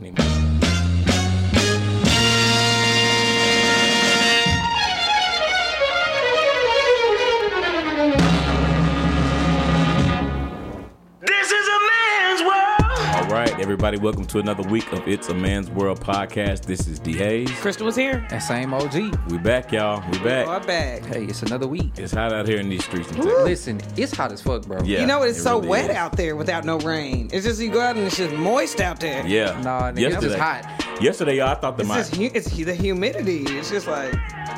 don't everybody, welcome to another week of It's a Man's World podcast. This is D Hayes. Crystal was here. That same OG. We back, y'all. We back. We're back. Hey, it's another week. It's hot out here in these streets. In Texas. Listen, it's hot as fuck, bro. Yeah, you know it's it so really wet is. out there without no rain. It's just you go out and it's just moist out there. Yeah. Nah, nigga, it's just hot. Yesterday, y'all, I thought that It's my just hu- it's the humidity. It's just like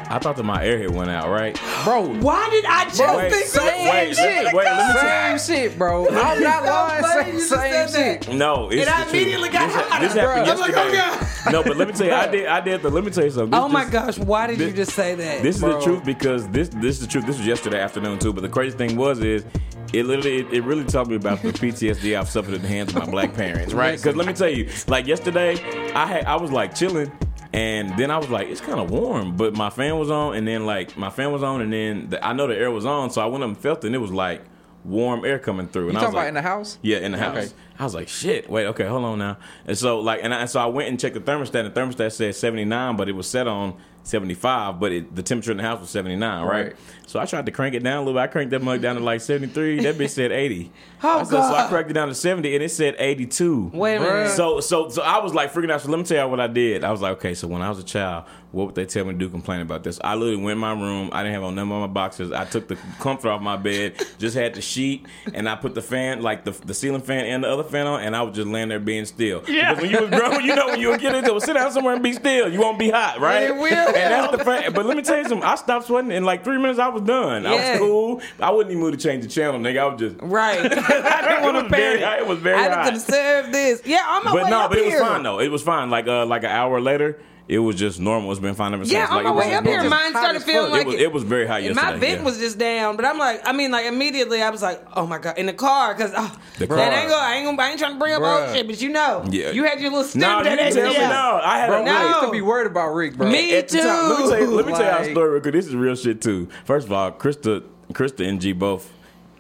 I thought that my air hit went out, right? Bro, why did I just Wait, think same wait, shit. wait, let me same shit, bro. I'm not lying. Same, same that. shit. No, it's And I immediately got this, this happened Bruh. I'm like, oh yesterday. oh, no, but let me tell you, I did. I did. The, let me tell you something. Oh this Oh my gosh, why did you just say that? This is the truth because this this is the truth. This was yesterday afternoon too. But the crazy thing was is it literally it, it really taught me about the PTSD I've suffered at the hands of my black parents, right? Because let me tell you, like yesterday, I had I was like chilling. And then I was like, it's kind of warm, but my fan was on, and then like my fan was on, and then the, I know the air was on, so I went up and felt it, and it was like warm air coming through. And You I was talking about like, in the house? yeah, in the house. Okay. I was like, shit. Wait, okay, hold on now. And so like, and, I, so I went and checked the thermostat. And the thermostat said seventy nine, but it was set on seventy five. But it, the temperature in the house was seventy nine, right? Right. So I tried to crank it down a little. bit. I cranked that mug down to like seventy three. That bitch said eighty. Oh, I said, So I God. cranked it down to seventy, and it said eighty two. Wait a minute. So so so I was like freaking out. So let me tell you what I did. I was like, okay, so when I was a child, what would they tell me to do? Complain about this? I literally went in my room. I didn't have on none of my boxes. I took the comforter off my bed, just had the sheet, and I put the fan, like the, the ceiling fan and the other fan on, and I was just laying there being still. Yeah. Because when you was grown, you know when you would get into it, sit down somewhere and be still. You won't be hot, right? It will. And that's the fan. But let me tell you something. I stopped sweating in like three minutes. I was done. I was cool. I wouldn't even move to change the channel, nigga. I was just. right. I didn't want to very- panic. it was very I hot. had to serve this. Yeah, on my But way no, up but it was fine though. It was fine. Like uh, like an hour later, it was just normal. It's been fine ever since. Yeah, on like, my it was way up here, mine started as feeling like it was, it was very hot yesterday. my vent yeah. was just down, but I'm like, I mean, like immediately I was like, oh my god, in the car because oh, The car. I ain't go, I ain't gonna, I ain't trying to bring up Bruh. old shit, but you know, Yeah. you had your little No, stupid you tell me no. I had Bro, a we No. used to be worried about Rick, bro. Me at the time. Let me tell you. Let me tell you our story real quick. This is real shit too. First of all, Krista, Krista and G both.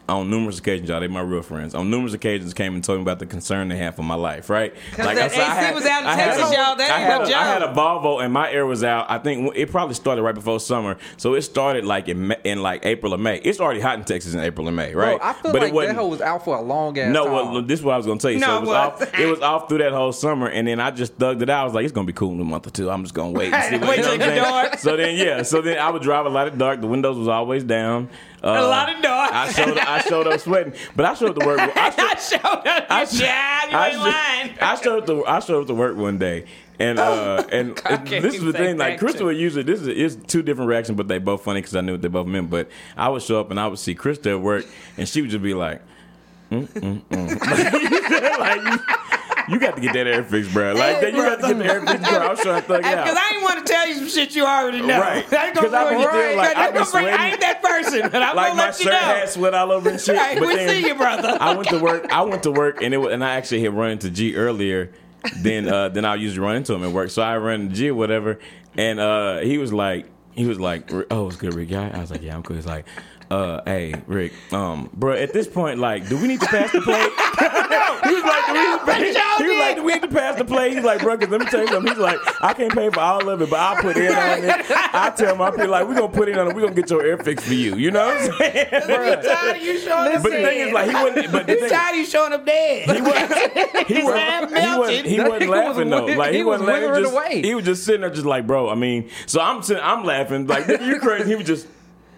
On numerous occasions, y'all, they my real friends. On numerous occasions, came and told me about the concern they had for my life. Right? 'Cause the AC was out in I Texas, a- y'all. That I ain't had, no a, I had a joke. Volvo, and my air was out. I think it probably started right before summer, so it started like in, in like April or May. It's already hot in Texas in April and May, right? Bro, I feel but like it wasn't. that hoe was out for a long ass No, time. well, this is what I was gonna tell you. No, so it it was off. It was off through that whole summer, and then I just thugged it out. I was like, it's gonna be cool in a month or two. I'm just gonna wait. And see what, Wait you know till what I'm it saying? dark. So then, yeah. So then I would drive a lot of dark. The windows was always down. Uh, A lot of dark. I showed. I showed up sweating, but I showed up to work. I showed, I showed up. I I sh- yeah, you I ain't sh- lying. I showed up to I showed up to work one day. And uh, and God, this is the thing. Like Crystal usually this is it's two different reactions, but they both funny because I knew what they both meant. But I would show up and I would see Krista at work, and she would just be like, mm, mm, mm. like you, you got to get that air fixed, bro. Like Hey, you got to get the air fixed, bro. I'm trying to thug it Because. I ain't want to tell you some shit you already know. Right. I ain't gonna 'Cause I bring be you- still, like, I I ain't be gonna bring- I ain't that person, but I'm like gonna my let you shirt know. had sweat all over and shit. Right, but we then see you, brother. I went to work. I went to work, and it was, and I actually had run into G earlier Then uh, than I usually run into him at work. So I ran into G or whatever, and uh, he was like, he was like, "Oh, it's good, Rick." I was like, "Yeah, I'm cool." He's like. Uh, hey, Rick, um, bro, at this point, like, do we need to pass the plate? he was like, do we need to He was like, do we need to pass the plate? He's like, bro, 'cause let me tell you something. He's like, I can't pay for all of it, but I'll put in on it. I tell him, I feel like, we're gonna put in on it. We're gonna get your air fixed for you. You know what I'm saying? Tired of you showing up But the thing is, like, he wasn't, But the He's thing, tired of you showing up dead. he wasn't. He wasn't. He wasn't, he wasn't laughing though. Like he, he was wasn't laughing. Just. He was just sitting there, just like, bro. I mean, so I'm sitting, I'm laughing. Like nigga, you crazy. He was just.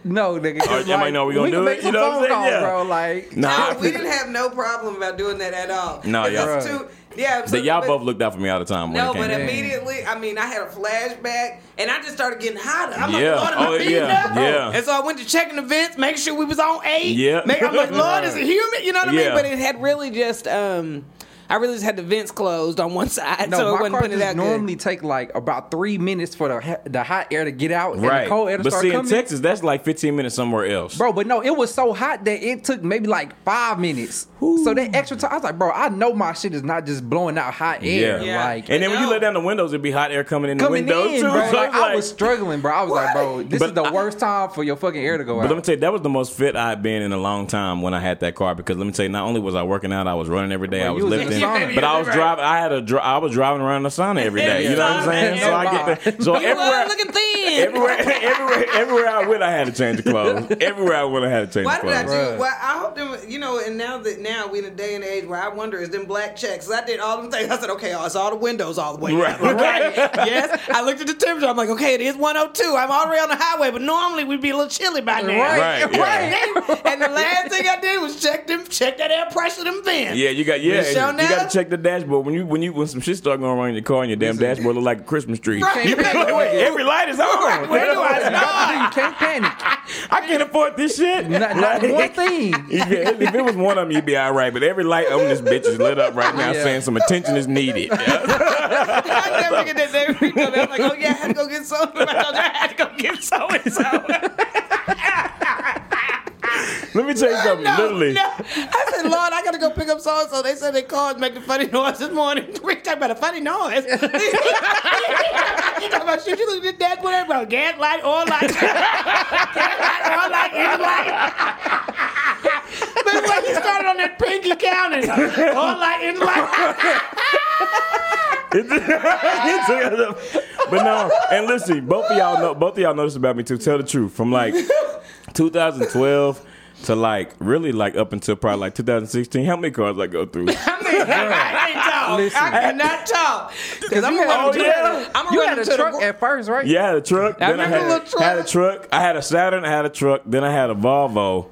No, nigga. It's yeah, like, might know we gonna can do make it, some you know what I'm phone saying? calls, Yeah. bro. Like, Nah, I No, we didn't have no problem about doing that at all. No, Because y'all- too- yeah, so- y'all both looked out for me all the time. When No, it came but to- immediately, I mean, I had a flashback, and I just started getting hotter. I'm Yeah. like, Lord, am Oh, beating yeah. up? Yeah. And so I went to checking the vents, make sure we was on eight. Yeah. Make, I'm like, Lord, is it humid? You know what I Yeah. mean? But it had really just, um, I really just had the vents closed on one side, No, so it my wasn't car putting it just out normally take like about three minutes for the the hot air to get out and right. the cold air to but start see, in. Texas, that's like 15 minutes somewhere else. Bro, but no, it was so hot that it took maybe like five minutes. So that extra time, I was like, bro, I know my shit is not just blowing out hot air. Yeah. Yeah. Like, And then when you let down the windows, it'd be hot air coming in coming the window in, too. bro. So Like, it's I was struggling, bro. I was like, bro, this But is the I- worst time for your fucking air to go out. But let me tell you, that was the most fit I had been in a long time when I had that car. Because let me tell you, not only was I working out, I was running every day, I Bro, was was lifting. Saying? sauna. But I was Right. driving. I had a. Dri- I was driving around the sauna every day. You know what I'm saying? So I get that. So You everywhere, was looking thin. everywhere, everywhere, everywhere I went, I had to change the clothes. Everywhere I went, I had to change Why the clothes. Why did I do? Well, I hope them. You know, and now that now we in a day and age where I wonder is them black checks. I did all them things. I said, okay, it's all the windows all the way. Right. down. Okay. yes. I looked at the temperature. I'm like, okay, it is 102. I'm already on the highway, but normally we'd be a little chilly by now. Right, Right, yeah. right. and the last thing I did was check them, check that air pressure them then. Yeah, you got yeah. So you now- got to check the dashboard when you when you when some shit start going wrong in your car and your damn dashboard look like a Christmas tree. Right. You be like, wait, every light is on. Where do I You can't panic. I can't afford this shit. Not, not Like- one thing. If it, if it was one of them, you'd be all right. But every light on this bitch is lit up right now, Yeah. saying some attention is needed. I never get that day. I'm like, oh yeah, I had to go get so. I I had to go get so and so. Let me tell you something. No, literally, no. I said, Lord, I gotta go pick up so and so. They said their car's making funny noise this morning. We talking about a funny noise. you talking about shit? You look at that dashboard, everybody, gas light, oil light, gas light, oil light, engine light. but when you started on that pinky counting, oil light, engine light. but no. And listen, both of y'all know. Both of y'all know this about me too. Tell the truth. From like 2012 to like really like up until probably like 2016. How many cars I go through? I mean, I can't talk. Listen. I cannot talk. Because I'm you gonna had- run to oh, yeah. I'm gonna You run had a to the truck at first, right? Yeah, I had a truck. I then I remember had, the little had a truck. truck. I had a Saturn. I had a truck. Then I had a Volvo.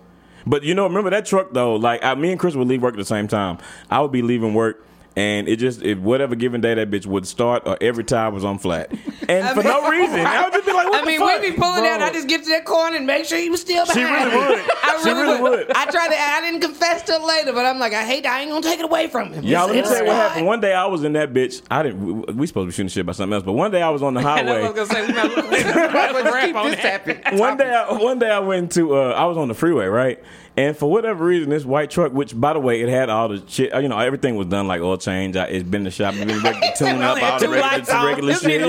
But you know, remember that truck though? Like I, me and Chris would leave work at the same time. I would be leaving work. And it just, if whatever given day that bitch would start, or every tire was on flat, and for no reason, I would just be like, "What I the mean, fuck?" we be pulling Bro. out. I just get to that corner and make sure he was still behind. She behind. really would. I She really, really would. would. I tried to. I didn't confess till later, but I'm like, I hate. I ain't gonna take it away from him. Y'all, let me tell you what happened. One day I was in that bitch. I didn't. We, we supposed to be shooting shit about something else, but one day I was on the fine. I highway. was gonna say, we might as well- we might as well Let's wrap keep on this that. happy. one day, I, one day I went to. Uh, I was on the freeway, right? And for whatever reason, this white truck, which by the way, it had all the shit. uh, You know, everything was done like oil change. I, it's been the shop, it's been ready to tune up, all the regular, on. regular shit. Yeah,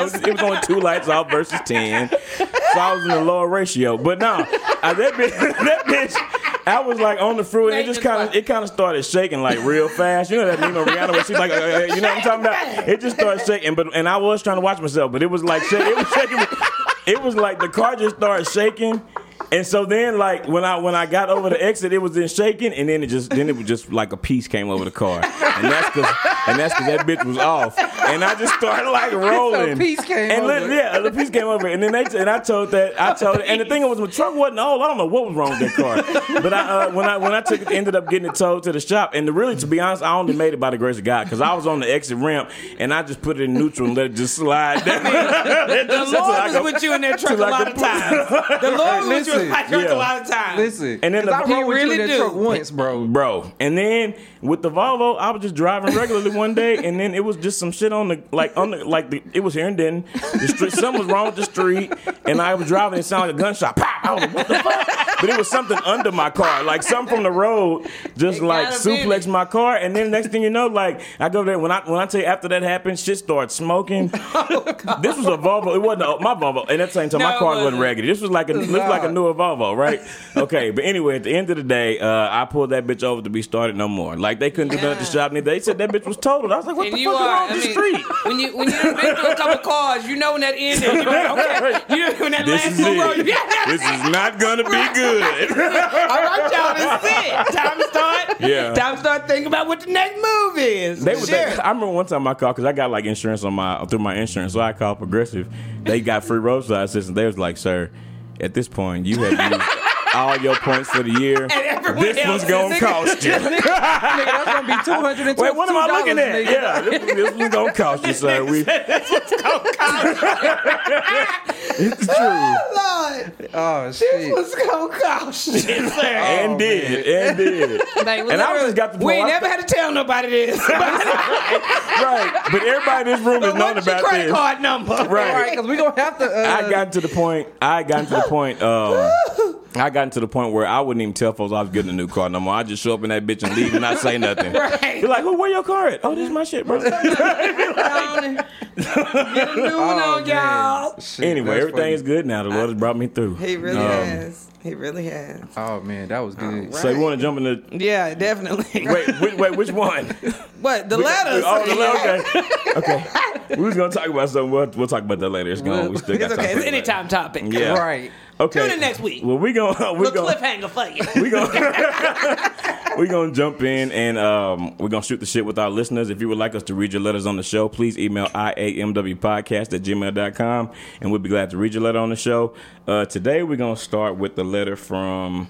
it was, it was only two lights off versus ten. So I was in a lower ratio. But no, I, that bitch, that bitch. I was like on the fruit, and it just kind of it kind of started shaking like real fast. You know that meme of Rihanna where she's like, uh, uh, you know what I'm talking about? It just started shaking, but and I was trying to watch myself, but it was like shaking. It was shaking. It was like the car just started shaking. And so then, like when I when I got over the exit, it was then shaking, and then it just then it was just like a piece came over the car, and that's because and that's because that bitch was off, and I just started like rolling. piece came and over. Li- yeah, the piece came over, and then they and I told that I told, and the thing was, my truck wasn't old. I don't know what was wrong with that car, but I uh, when I when I took it, ended up getting it towed to the shop, and the, really to be honest, I only made it by the grace of God because I was on the exit ramp, and I just put it in neutral and let it just slide down. The Lord was with you in that truck a lot of times. The Lord was with you in that truck Yeah. a lot of times. Listen, And then 'cause the- I He rode with really you in that do. truck once, bro. bro. And then with the Volvo, I was just driving regularly one day, and then it was just some shit on the like on the like the it was here and then the street something was wrong with the street, and I was driving and it sounded like a gunshot. Pop! I was like, what the fuck? But it was something under my car, like something from the road, just It like gotta suplex my car, and then next thing you know, like I go there when I when I tell you after that happened, shit started smoking. Oh, this was a Volvo. It wasn't a, my Volvo, and at the same time, No, my car wasn't wasn't. raggedy. This was like a this was like a newer Volvo, right? Okay, but anyway, at the end of the day, uh, I pulled that bitch over to be started no more. Like they couldn't do nothing at the Yeah. shop. They said that bitch was totaled. I was like, what And the fuck is are, wrong I with the mean, street? when you when you've been through a couple cars, you know when that be like, okay, you know when that This last is row, it. This is not gonna be good. All right, y'all, this is it. Time to start. Yeah. Time to start thinking about what the next move is. They was. Shit. I remember one time I called because I got like insurance on my through my insurance, so I called Progressive. They got free roadside assistance. They was like, "Sir, at this point, you have used all your points for the year. everyone This one's gonna in- cost you." Nigga, that's gonna be two hundred and Wait, what am I looking at? Nigga. Yeah, this, this one's gonna cost you, sir. We, it's true. Lord, Oh shit. This what's gonna cost you, sir? And Oh, did, and did. Like, And I just got the We point. ain't never had to tell nobody this. right. But everybody in this room has known What's your about credit this. card number? All Right. right, because we gonna have to. Uh, I got to the point. I got to the point. Um, I got to the point where I wouldn't even tell folks I was getting a new car no more. I just show up in that bitch and leave and not say nothing. Right. You're like, who? Where your car at? Oh, this is my shit, bro. Get a new one Oh, on, man. y'all. Shit, Anyway, that's everything funny. is good now. The Lord has brought me through. He really Um, has. He really has. Oh man, that was good. So you want to jump in the Yeah, definitely. wait? Wait, wait which one? What the We- letters? Oh, the letter. Okay. okay. We was gonna talk about something. We'll, we'll talk about that later. It's gone. We still got It's time okay. It's the letter. anytime topic. Yeah. Right. Okay. Tune in next week. Well, we gonna we Little gonna cliffhanger for you. we gonna we gonna jump in and um, we're gonna shoot the shit with our listeners. If you would like us to read your letters on the show, please email iamwpodcast at gmail.com and we'll be glad to read your letter on the show. Uh, today we're gonna start with the letter from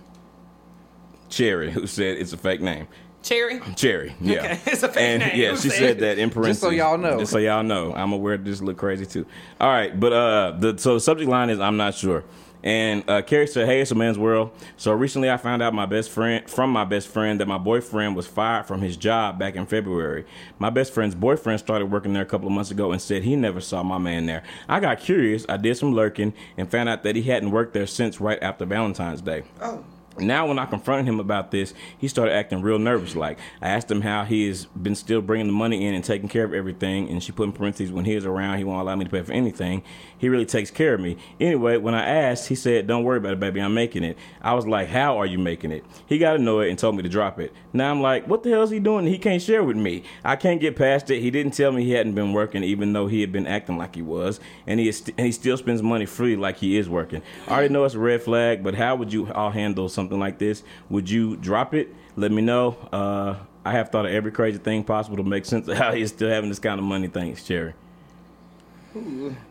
Cherry, who said it's a fake name. Cherry. Cherry, yeah, Okay, it's a fake and name. yeah, Who she said said it? that in parentheses. so y'all know. Just so y'all know, I'm aware this look crazy too. All right, but uh, the so the subject line is I'm not sure. And uh, Carrie said, "Hey, it's a man's world." So recently, I found out my best friend from my best friend that my boyfriend was fired from his job back in February. My best friend's boyfriend started working there a couple of months ago and said he never saw my man there. I got curious. I did some lurking and found out that he hadn't worked there since right after Valentine's Day. Oh. Now, when I confronted him about this, he started acting real nervous. Like I asked him how he has been still bringing the money in and taking care of everything, and she put in parentheses, "When he is around, he won't allow me to pay for anything. He really takes care of me." Anyway, when I asked, he said, "Don't worry about it, baby. I'm making it." I was like, "How are you making it?" He got annoyed and told me to drop it. Now I'm like, "What the hell is he doing? He can't share with me. I can't get past it." He didn't tell me he hadn't been working, even though he had been acting like he was, and he st- and he still spends money freely like he is working. I already know it's a red flag, but how would you all handle something like this? Would you drop it? Let me know. Uh, I have thought of every crazy thing possible to make sense of how he's still having this kind of money. Thanks, Cherry.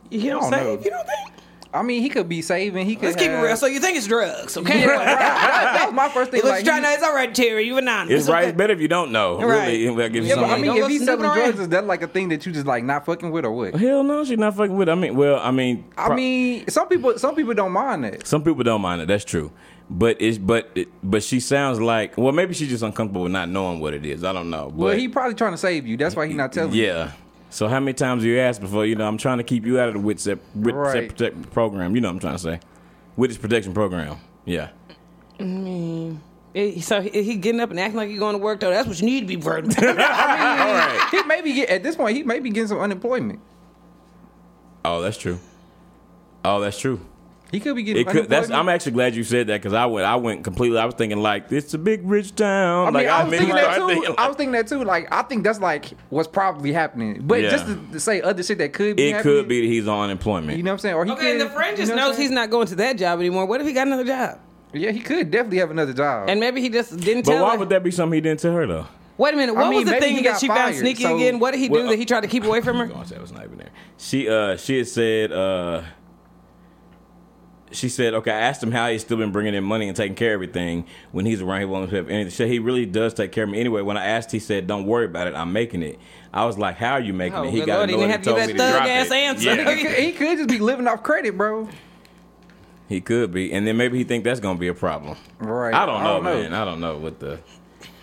You I don't don't say. know. You don't think? I mean, he could be saving. He could. Let's keep it have- real. So you think it's drugs? Okay. Yeah, right. that, that was my first thing. Let's Like, try. he- No, it's all right, Terry. You anonymous. It's right. okay. It's better if you don't know. Right. Really, I'll you Yeah, but something. I mean, Don't if go he's snooping selling drugs, around. is that like a thing that you just like not fucking with or what? Hell no, she's not fucking with. I mean, well, I mean, I pro- mean, some people, some people don't mind that. Some people don't mind it. That's true. But it's but it, but she sounds like well maybe she's just uncomfortable with not knowing what it is. I don't know. But Well, he probably trying to save you. That's why he not telling you. yeah. So how many times you asked before? You know, I'm trying to keep you out of the witness witness Right. protect program. You know what I'm trying to say? Witness protection program. Yeah. Eh, So he, he getting up and acting like he's going to work though. That's what you need to be burdened. All right. He may be get, at this point. He may be getting some unemployment. Oh, that's true. Oh, that's true. He could be getting. It could. That's. I'm actually glad you said that because I went. I went completely. I was thinking like it's a big rich town. I mean, like I was thinking that too. thinking, I like, was thinking that too. Like, I think that's like what's probably happening. But Yeah. just to, to say other shit that could be. it happening, could be that he's on unemployment. You know what I'm saying? Or he okay, could, the friend you just know knows he's not going to that job anymore. What if he got another job? Yeah, he could definitely have another job. And maybe he just didn't but tell why her. would that be something he didn't tell her though? Wait a minute. I What mean, was the thing he that got she found fired, sneaky so- again? What did he do Well, that he tried to keep away from her? Going to say was not even there. She uh she had said uh she said okay I asked him how he's still been bringing in money and taking care of everything when he's around he won't have anything. She said he really does take care of me anyway. When I asked, he said don't worry about it. I'm making it. I was like, how are you making Oh, it? He good got Lord, he annoyed didn't and have to told give me that to drop thug-ass it. answer. Yeah. he, could, he could just be living off credit, bro. he could be, and then maybe he think that's gonna be a problem. Right. I don't I know, don't know. man. I don't know what the.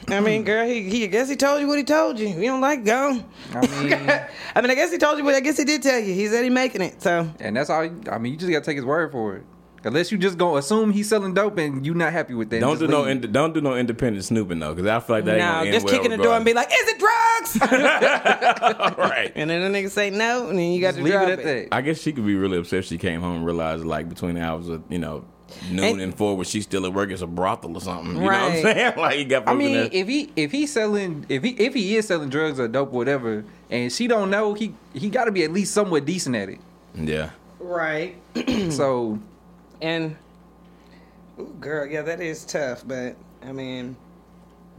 I mean, girl, he, he I guess he told you what he told you. You don't like go. I mean, I mean, I guess he told you, but I guess he did tell you. He said he making it. So and that's all. I mean, you just gotta take his word for it. Unless you just gonna assume he's selling dope and you not happy with that. Don't just do no leave. ind- don't do no independent snooping though, because I feel like that ain't no, gonna end just well kicking the door and be like, "Is it drugs?" regardless. right. and then the nigga say no, and then you got Just to leave drop it it. that. I guess she could be really upset if she came home and realized like between the hours of you know noon And- and, four, where she's still at work, it's a brothel or something. You Right. know what I'm saying? Like he got. I mean, there. if he if he's selling if he if he is selling drugs or dope or whatever, and she don't know, he he got to be at least somewhat decent at it. yeah. Right. so And ooh, girl, yeah, that is tough. But I mean,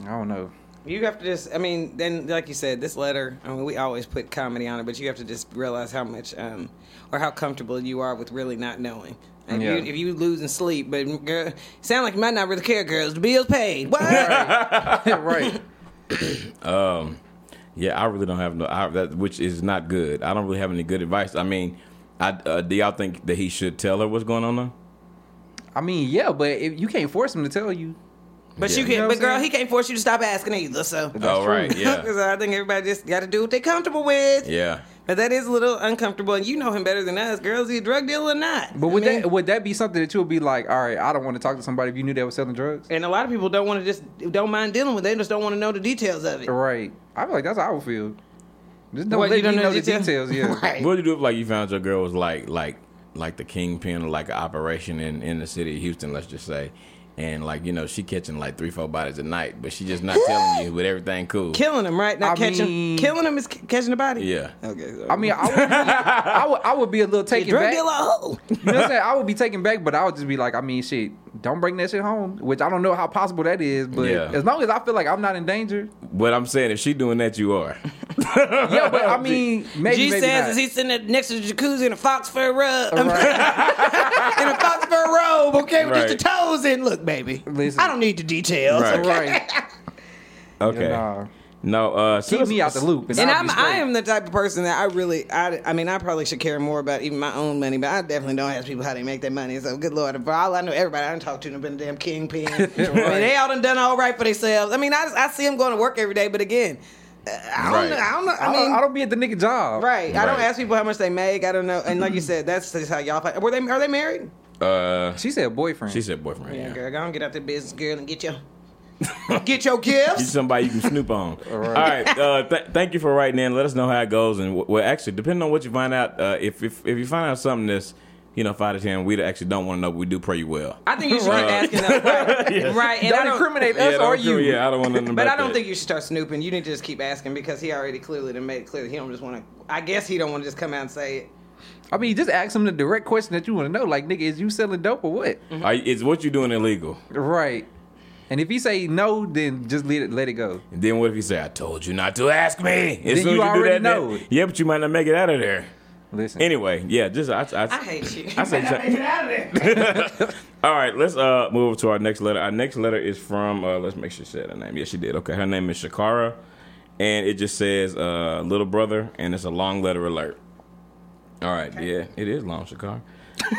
I don't know. you have to just. I mean, then like you said, this letter. I mean, we always put comedy on it, but you have to just realize how much um or how comfortable you are with really not knowing. If, Yeah. you, if you losing sleep, but girl, sound like you might not really care, girls. The bill's paid. What? right. Um. Yeah, I really don't have no, I, that, which is not good. I don't really have any good advice. I mean, I, uh, do y'all think that he should tell her what's going on though? I mean, yeah, but if you can't force him to tell you. But Yeah. you You can. know but girl, saying? he can't force you to stop asking either. So. oh, true. right, yeah, Because I think everybody just got to do what they're comfortable with. yeah. But that is a little uncomfortable, and you know him better than us. Girls, he a drug dealer or not? But would I mean, that would that be something that you would be like, all right, I don't want to talk to somebody if you knew they were selling drugs? And a lot of people don't want to just don't mind dealing with. it. They just don't want to know the details of it. Right. I feel like that's how I would feel. Just don't What, let you don't know know the details? details. Yeah. Right. What would you do if like you found your girl was like like like the kingpin or like an operation in in the city of Houston, let's just say. And like you know, she catching like three, four bodies a night, but she just not telling you with everything cool. Killing them right? Not I catching. mean- killing them is c- catching the body. Yeah. Okay. so- I mean, I would, I would, I would be a little taken back. oh. You know what I'm saying? I would be taken back, but I would just be like, I mean, shit, don't bring that shit home. Which I don't know how possible that is, but Yeah. as long as I feel like I'm not in danger, But I'm saying if she doing that, you are. yeah. But I mean, maybe G maybe says not. as he's sitting next to the jacuzzi in a fox fur rug, Right. in a fox fur robe, okay, with Right. just the toes in. Look, baby, Listen. I don't need the details. Right. okay? right. Okay. Nah. No. Uh, Keep so me out the loop, And I'll I'm, I am the type of person that I really, I, I mean, I probably should care more about even my own money, but I definitely don't ask people how they make their money. So, good lord, for all I know, everybody I done talked to done been a damn kingpin. I mean, they all done done all right for themselves. I mean, I, I see them going to work every day, but again, uh, I don't, Right. know, I don't know. I I, mean, don't, I don't be at the nigga job. right? I don't ask people how much they make. I don't know. And like you said, that's just how y'all. Find. Were they? Are they married? Uh, She said boyfriend. she said boyfriend. Yeah, Yeah. girl, go on, get out there, business girl, and get your get your Get gifts. somebody you can snoop on. All right. Uh, th- thank you for writing in. Let us know how it goes. And w- well, actually, depending on what you find out, uh, if, if if you find out something that's you know five to ten, we actually don't want to know. But we do pray you well. I think you should keep asking them. Right, right. And I don't don't incriminate us don't or you. Yeah, I don't want nothing But about I don't that. think you should start snooping. You need to just keep asking because he already clearly done made it clear that he don't just want to. I guess he don't want to just come out and say it. I mean, just ask him the direct question that you want to know. Like, nigga, is you selling dope or what? Are is what you doing illegal? Right. And if he say no, then just let it let it go. And then what if you say, "I told you not to ask me"? As Then soon you as already do that, know. then- yeah, but you might not make it out of there. Listen. Anyway, yeah, just I, I, I hate you. I say, all right, let's uh move over to our next letter. Our next letter is from uh let's make sure she said her name. Yes, she did. Okay, her name is Shakara, and it just says uh little brother, and it's a long letter alert. All right, yeah, it is long, Shakara.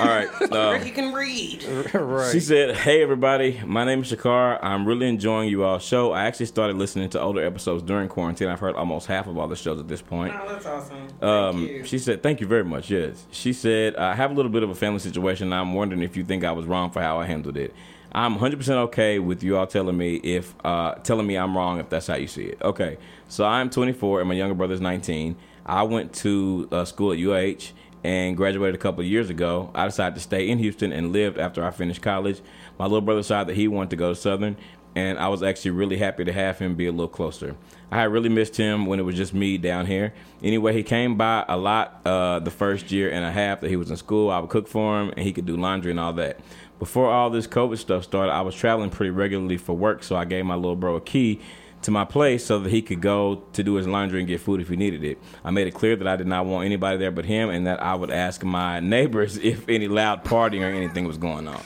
All right. Um, Ricky can read. right. she said, "Hey everybody, my name is Shakar. I'm really enjoying you all show. I actually started listening to older episodes during quarantine. I've heard almost half of all the shows at this point. Oh, that's awesome. Thank Um, you. she said, "Thank you very much." Yes, she said, "I have a little bit of a family situation. I'm wondering if you think I was wrong for how I handled it. I'm 100 percent okay with you all telling me if uh, telling me I'm wrong if that's how you see it. Okay, so I'm 24 and my younger brother's 19. I went to uh, school at UH." And graduated a couple of years ago. I decided to stay in Houston and lived after I finished college. My little brother decided that he wanted to go to Southern, and I was actually really happy to have him be a little closer. I had really missed him when it was just me down here. Anyway, he came by a lot uh, the first year and a half that he was in school. I would cook for him, and he could do laundry and all that. Before all this COVID stuff started, I was traveling pretty regularly for work, so I gave my little bro a key to my place so that he could go to do his laundry and get food if he needed it. I made it clear that I did not want anybody there but him, and that I would ask my neighbors if any loud partying or anything was going on.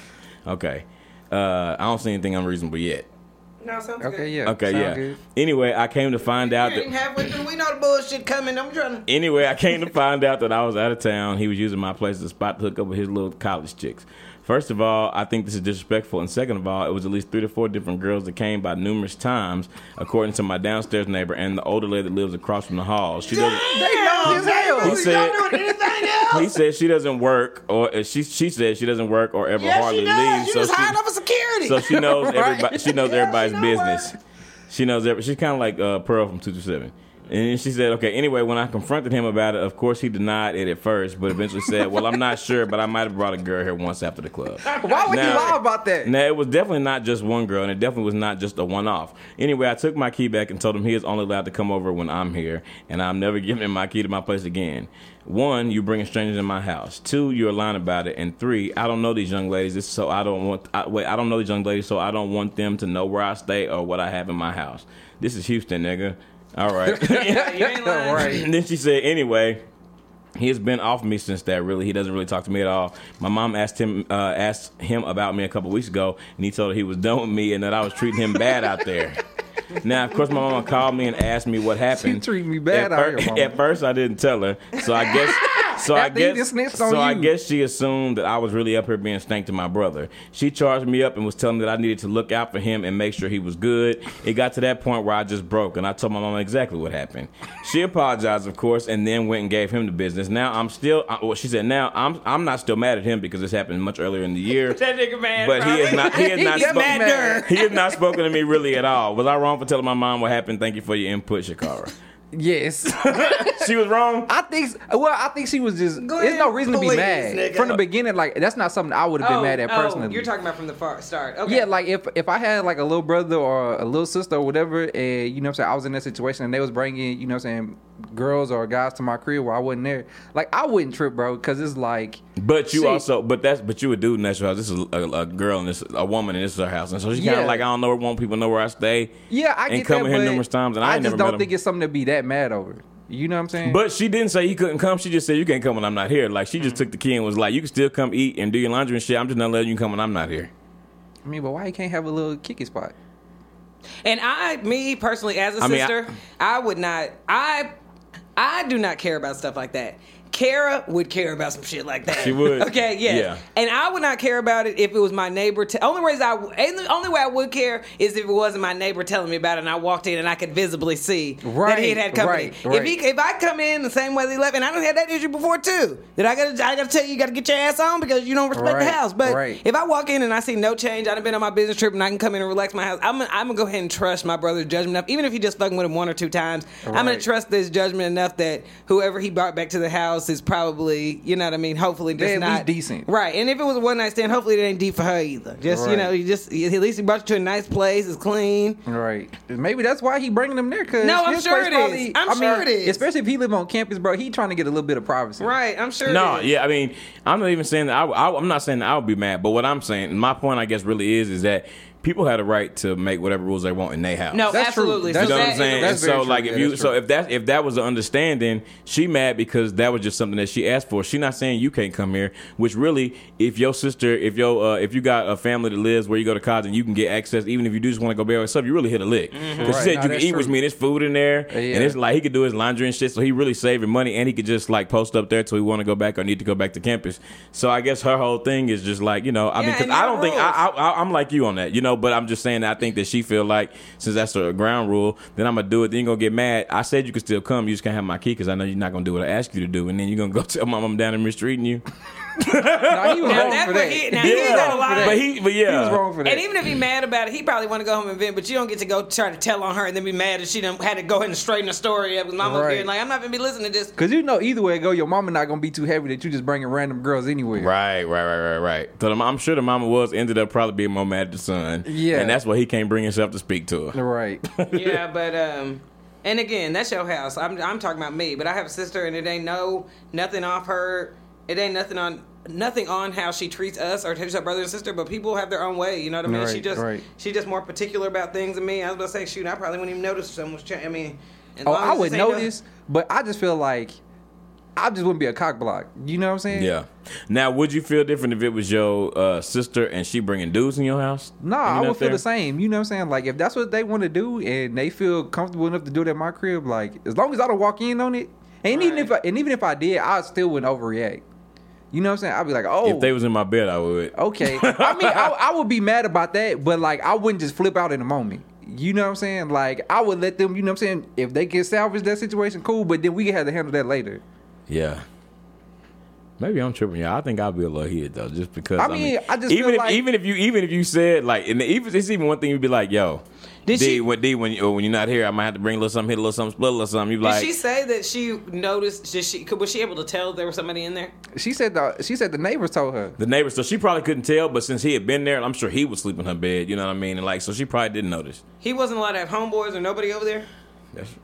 Okay. Uh, I don't see anything unreasonable yet. no, sounds Okay, good. yeah. Okay, sound yeah. good. Anyway, I came to find out that. halfway through. We know the bullshit coming. I'm trying to. Anyway, I came to find out that I was out of town. He was using my place as a spot to hook up with his little college chicks. First of all, I think this is disrespectful, and second of all, it was at least three to four different girls that came by numerous times, according to my downstairs neighbor and the older lady that lives across from the hall. She doesn't. They know as hell. He said- doing anything else? He said she doesn't work, or she she said she doesn't work or ever yeah, hardly she does. leaves. She so just she, hired up for security. so she knows Right. everybody. She knows Yeah, she everybody's know business. her. She knows every. She's kind of like uh, Pearl from two two seven. And she said, okay, anyway, when I confronted him about it, of course he denied it at first, but eventually said, well, I'm not sure, but I might have brought a girl here once after the club. Why would Now- you lie about that? Now, it was definitely not just one girl, and it definitely was not just a one off. Anyway, I took my key back and told him he is only allowed to come over when I'm here, and I'm never giving him my key to my place again. One, you bringing strangers in my house. Two, you're lying about it. And three, I don't know these young ladies, this- so I don't want. I, wait, I don't know these young ladies, so I don't want them to know where I stay or what I have in my house. This is Houston, nigga. All right. Yeah, you ain't lying. right. And then she said, anyway, he has been off me since that. Really, he doesn't really talk to me at all. My mom asked him uh, asked him about me a couple weeks ago, and he told her he was done with me and that I was treating him bad out there. Now, of course, my mama called me and asked me what happened. She treat me bad at out fir-. At first, I didn't tell her, so I guess. So I After he guess, just snitched so on I you. guess she assumed that I was really up here being stank to my brother. She charged me up and was telling me that I needed to look out for him and make sure he was good. It got to that point where I just broke, and I told my mom exactly what happened. She apologized, of course, and then went and gave him the business. Now I'm still. uh, Well, she said now I'm. I'm not still mad at him because this happened much earlier in the year. That nigga mad. But he is not. He has not. Spoken- he has not spoken to me really at all. Was I wrong for telling my mom what happened? Thank you for your input, Shakara. Yes. She was wrong. I think. Well, I think she was just. Go There's no ahead, reason to be please, mad nigga. from the beginning. Like that's not something I would have been oh, mad at oh, personally. Oh, you're talking about from the far start. Okay. Yeah, like if if I had like a little brother or a little sister or whatever, and you know what I'm saying, I was in that situation and they was bringing, you know what I'm saying, girls or guys to my crib where I wasn't there, like I wouldn't trip, bro, because it's like, But you See- also, but that's, but you a dude in that house. This is a, a girl and this a woman and this is her house, and so she kind Yeah. of like I don't know, want people to know where I stay. yeah, I and get come that, here but numerous times, and I, I just never don't think him. it's something to be that mad over. You know what I'm saying? But she didn't say he couldn't come. She just said you can't come when I'm not here. Like she just mm-hmm. took the key and was like, you can still come eat and do your laundry and shit. I'm just not letting you come when I'm not here. I mean, but why you can't have a little kicky spot? And I, me personally, as a I mean, I- sister, I, would not. I, I do not care about stuff like that. Kara would care about some shit like that. She would. Okay, yes. Yeah. And I would not care about it if it was my neighbor. T- only reason I, and the only way I would care is if it wasn't my neighbor telling me about it, and I walked in and I could visibly see right, that he had had company. right, If he, if I come in the same way they left, and I don't have that issue before too, that I gotta, I gotta tell you, you gotta get your ass on because you don't respect the house. But right. if I walk in and I see no change, I've been on my business trip and I can come in and relax my house. I'm gonna, I'm gonna go ahead and trust my brother's judgment enough, even if he just fucking with him one or two times. I'm gonna trust this judgment enough that whoever he brought back to the house is probably, you know what I mean. Hopefully, just at not least decent. right? And if it was a one night stand, hopefully it ain't deep for her either. Just you know, you just at least he brought you to a nice place. It's clean. Right. Maybe that's why he bringing them there. Cause No, I'm sure place it is. probably- I'm I sure mean, it is. Especially if he live on campus, bro. He trying to get a little bit of privacy. Right? I'm sure. No, it is. yeah, I mean, I'm not even saying that. I, I, I'm not saying that I would be mad, but what I'm saying, my point, I guess, really is, is that people have the right to make whatever rules they want in their house. No, That's true. absolutely. That's You know what I'm saying? That's and very so, true. like, Yeah, if you, so if that, if that was the understanding, she mad because that was just something that she asked for. She not saying you can't come here. Which really, if your sister, if your, uh, if you got a family that lives where you go to college and you can get access, even if you do just want to go by yourself, you really hit a lick. Because Mm-hmm. Right. she said Nah, you can that's eat, which true. means there's food in there, Yeah. and it's like he could do his laundry and shit. So he really saving money, and he could just like post up there till he want to go back or need to go back to campus. So I guess her whole thing is just like you know, I mean, because I don't think rules. I, I, I'm like you on that, you know. But I'm just saying that I think that she feel like since that's a ground rule, then I'm gonna do it. Then you gonna get mad. I said you could still come. You just can't have my key because I know you're not gonna do what I asked you to do. And then you're gonna go tell my mom down and mistreating you. Nah, he was Now, wrong that's for where that. he- now, he's got a lot of- but he, but yeah, He was wrong for that. And even if he's mad about it, he probably want to go home and vent, but you don't get to go try to tell on her and then be mad that she done had to go ahead and straighten the story up with mama Right. here. Like, I'm not going to be listening to this. Cause you know either way it go, your mama not gonna be too heavy that you just bringing random girls anywhere. Right, right, right, right, right. So the, I'm sure the mama was ended up probably being more mad at the son. Yeah. and that's why he can't bring himself to speak to her. Right. yeah, but, um, and again, that's your house. I'm, I'm talking about me, but I have a sister and it ain't no, nothing off her. It ain't nothing on, nothing on how she treats us or treats her brother and sister, but people have their own way. You know what I mean? she just, right. she just more particular about things than me. I was about to say, shoot, I probably wouldn't even notice if someone was changing. I mean, Oh, I would this ain't no- notice, but I just feel like I just wouldn't be a cock block. You know what I'm saying? Yeah. Now, would you feel different if it was your uh, sister and she bringing dudes in your house? Nah, I would feel there? the same. You know what I'm saying? Like if that's what they want to do and they feel comfortable enough to do it at my crib, like as long as I don't walk in on it, and even if I, and even if I did, I still wouldn't overreact. You know what I'm saying? I'd be like, oh, If they oh. was in my bed, I would. okay. I mean, I, I would be mad about that, but like I wouldn't just flip out in the moment. You know what I'm saying? Like I would let them. You know what I'm saying? If they can salvage that situation, cool. But then we can have to handle that later. Yeah. Maybe I'm tripping. Yeah, I think I'll be a little heated though, just because. I mean, I just even feel if like- even if you even if you said like, and even it's even one thing you'd be like, yo, Did D, she- when D when you, when you're not here, I might have to bring a little something, hit a little something, split a little something. You be Did like, she say that she noticed? Did she? Could, was she able to tell there was somebody in there? She said the she said the neighbors told her. the neighbors, so she probably couldn't tell, but since he had been there, I'm sure he was sleeping in her bed. You know what I mean? And like, so she probably didn't notice. He wasn't allowed to have homeboys or nobody over there.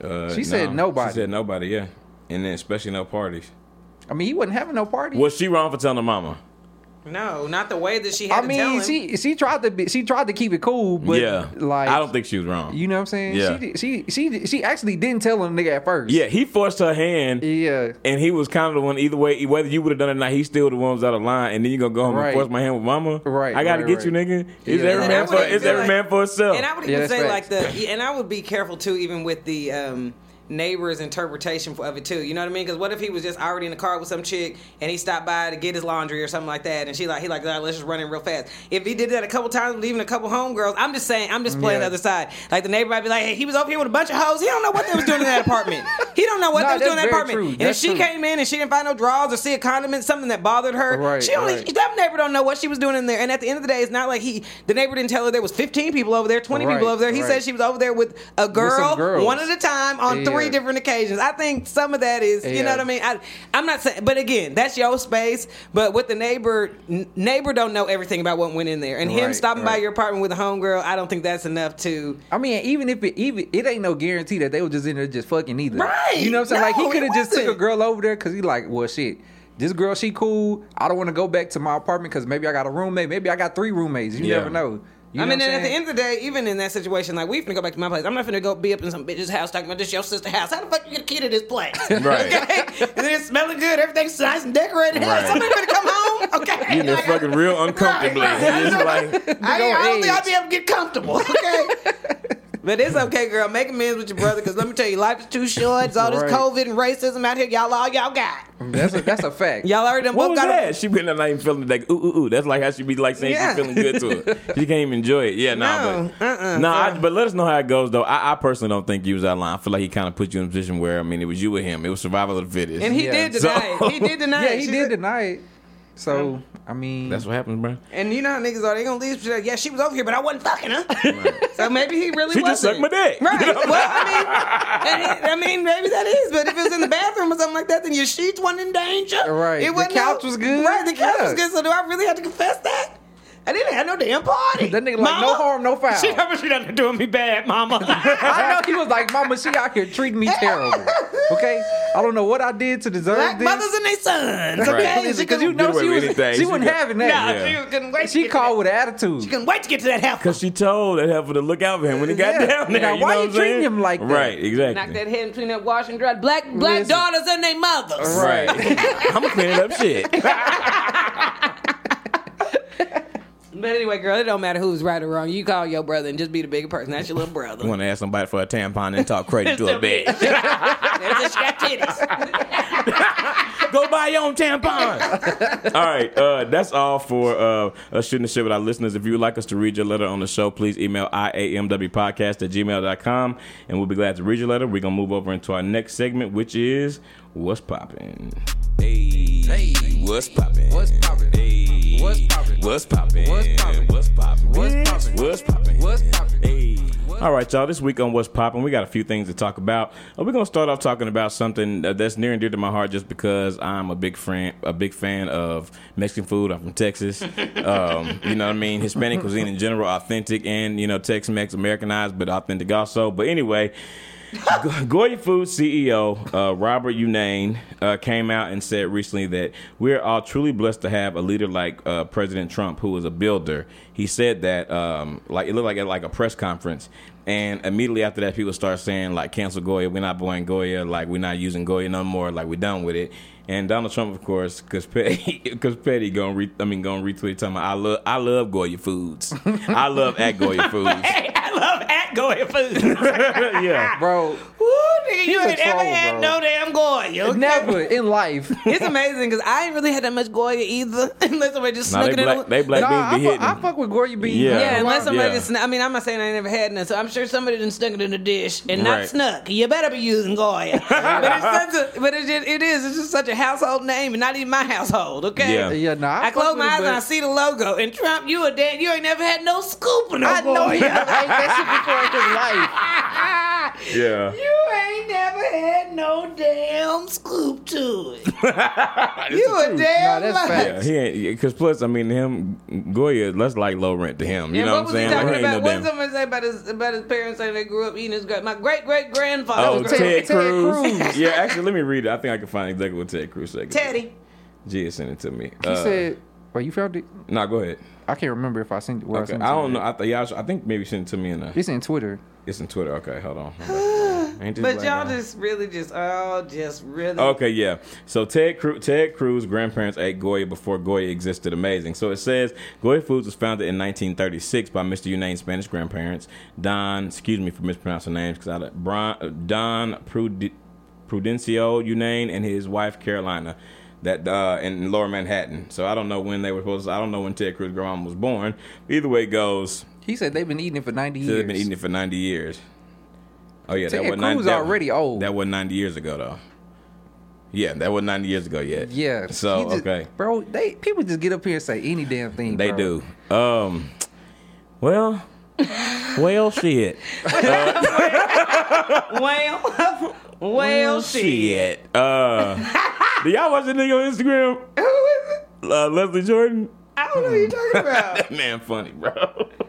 Uh, She said nobody. She said nobody. Yeah, and then especially no parties. I mean, he wasn't having no party. Was she wrong for telling her mama? No, not the way that she had I to tell mean, him. she she tried to be she tried to keep it cool, but yeah, like I don't think she was wrong. you know what I'm saying. Yeah. She, she she she actually didn't tell him nigga at first. yeah, he forced her hand. yeah. And he was kind of the one either way, whether you would have done it or not, he's still the one who's out of line. And then you gonna go home Right. and force my hand with mama. Right, I gotta right, get right. you, nigga. It's Yeah. every man for wouldn't it's feel every man for himself. and I would even that's say like facts. the and I would be careful too, even with the um, neighbor's interpretation of it too. You know what I mean? Because what if he was just already in the car with some chick and he stopped by to get his laundry or something like that, and she like he like "Ah, let's just run in real fast. If he did that a couple times, leaving a couple homegirls, I'm just saying I'm just playing Yeah. the other side. Like the neighbor might be like, hey, he was over here with a bunch of hoes. He don't know what they was doing in that apartment. He don't know what Nah, they was doing in that apartment. true. And That's if she true. came in and she didn't find no drawers or see a condiment, something that bothered her, Right, she only right. that neighbor don't know what she was doing in there. And at the end of the day, it's not like he the neighbor didn't tell her there was 15 people over there, 20 Right, people over there. He said she was over there with a girl, girls. one at a time on Yeah. Three Yeah. different occasions. I think some of that is, you Yeah. know what I mean. I, I'm not saying, but again, that's your space. But with the neighbor, n- neighbor don't know everything about what went in there, and him Right, stopping by right. your apartment with a homegirl, I don't think that's enough to. I mean, even if it even it ain't no guarantee that they were just in there just fucking either. Right. You know what I'm saying? like No, he could have just took a wasn't. girl over there because he like, well, shit. This girl, she cool. I don't want to go back to my apartment because maybe I got a roommate. Maybe I got three roommates. You Yeah. never know. You I mean, at the end of the day, even in that situation, like we finna go back to my place. I'm not finna go be up in some bitch's house talking about this your sister's house. How the fuck you get a key to this place? Right. Okay? And then it's smelling good. Everything's nice and decorated. Right. Somebody finna come home. Okay. You just Like, fucking real uncomfortably. Right, right. Like, I, I don't think. I'll be able to get comfortable. Okay. But it's okay, girl. Make amends with your brother, because let me tell you, life is too short. It's all this Right. COVID and racism out here. Y'all all y'all got. That's a, that's a fact. Y'all already done what both was got. that? She been there not even feeling like ooh ooh ooh. That's like how she be like saying Yeah. she's feeling good to her. She can't even enjoy it. Yeah, nah, No, but uh-uh, nah. I, but let us know how it goes though. I, I personally don't think you was out of line. I feel like he kind of put you in a position where I mean it was you with him. It was survival of the fittest. And he Yeah. did deny So- it. He did deny Yeah, it. he She did said- deny it. So I mean, That's what happens, bro. And you know how niggas are. They gonna leave. like, Yeah, she was over here, but I wasn't fucking her. So maybe he really She just wasn't. sucked my dick. Right. You know? Well, I mean, and he- I mean, maybe that is. But if it was in the bathroom or something like that, then your sheets weren't in danger. Right. It The wasn't couch no- was good. Right. The couch was Yeah. good. So do I really have to confess that? I didn't have no damn party. That nigga like, no harm, no foul. She told me she done doing me bad, mama. I know he was like, Mama, she out here treating me terrible. Okay, I don't know what I did to deserve Black this. mothers and their sons. Right. Okay. Listen, She because you know she was anything. she She wasn't got- having nah, that. Yeah. she couldn't wait. to She get to called that. with attitude. She couldn't wait to get to that house. Cause she told that heifer to look out for him when he got Yeah. down there. Now, you why know you what I'm treating saying? him like that? Right, exactly. Knock that head and clean that wash and dry. Black black Listen. daughters and their mothers. Right. I'm gonna clean it up shit. But anyway, girl, it don't matter who's right or wrong. You call your brother and just be the bigger person. That's your little brother. You want to ask somebody for a tampon and talk crazy to a bitch. There's a she got titties. Go buy your own tampon. all right, uh, that's all for uh, us shooting the shit with our listeners. If you would like us to read your letter on the show, please email iamwpodcast at gmail.com and we'll be glad to read your letter. We're going to move over into our next segment, which is What's Poppin'? Hey, Hey. what's poppin'? What's poppin'? Hey, What's poppin'? What's poppin'? What's poppin'? What's poppin'? What's poppin'? What's poppin'? Hey. All right, y'all. This week on What's Poppin', we got a few things to talk about. Uh, we're gonna start off talking about something uh, that's near and dear to my heart, just because I'm a big fan, a big fan of Mexican food. I'm from Texas. Um, you know what I mean? Hispanic cuisine in general, authentic and you know Tex-Mex, Americanized, but authentic also. But anyway. Go- Goya Foods CEO uh, Robert Unanue uh, came out and said recently that we're all truly blessed to have a leader like uh, President Trump, who is a builder. He said that um, like it looked like at like a press conference, and immediately after that, people start saying like cancel Goya, we're not buying Goya, like we're not using Goya no more, like we're done with it. And Donald Trump, of course, because Petty, because Petty going re- I mean going retweet talking about I love I love Goya Foods, I love at Goya Foods. hey, I love at Goya food. yeah, bro. Woo, nigga, you a ain't ever troll, had bro. no damn Goya. okay? Never in life. It's amazing because I ain't really had that much Goya either. unless somebody just Nah, snuck they it in. they black nah, beans be I, hitting. fuck, I fuck with Goya beans. Yeah. Yeah, unless somebody Yeah. just. snuck- I mean, I'm not saying I ain't never had none, so I'm sure somebody done stuck it in a dish and not Right. snuck. You better be using Goya. but it's such a, but it's just, it is. It's just such a household name, and not even my household. Okay. Yeah. Yeah, nah. I, fuck close my eyes and I see the logo. And Trump, you a damn, you ain't never had no scoop in no I know Goya. he ate before in his life. yeah. You ain't never had no damn scoop to it. you a damn Nah, that's lie. fact. Yeah, he ain't because plus I mean him Goya that's like low rent to him. You And know what what was I'm he saying? talking Like, about? ain't what no did damn. somebody say about his about his parents saying they grew up eating his great my great great grandfather Oh, was Ted. Ted Cruz. Cruz. Yeah, actually, let me read it. I think I can find exactly what Ted Cruz said. Teddy. Gia sent it to me. He Uh, said, "Well, you found it." "No, go ahead." I can't remember if I sent it. Where Okay, I, sent I it to don't know. I th- yeah, I, sh- I think maybe send it to me in a. It's in Twitter. It's in Twitter. Okay, hold on. But black y'all guy? just really just oh just really Okay, yeah. So Ted Cruz, Ted Cruz' grandparents ate Goya before Goya existed. Amazing. So it says Goya Foods was founded in 1936 by Mr. Unanue's Spanish grandparents, Don. Excuse me for mispronouncing names, because I Brian, Don Prud, Prudencio Unanue and his wife Carolina. That uh, in Lower Manhattan. So I don't know when they were supposed. To, I don't know when Ted Cruz' grandma was born. Either way it goes, He said they've been eating it for ninety years. they've been eating it for 90 years. Oh yeah, Ted that was 90, Cruz that, already old. That was 90 years ago though. Yeah, that was 90 years ago yet. Yeah. So just- okay, bro. They people just get up here and say any damn thing. they bro. do. Um, well, well, shit. Uh, well, well, shit. Uh, do y'all watch the nigga on Instagram? Who is it? Uh, Leslie Jordan. I don't know who you're talking about. That man funny, bro.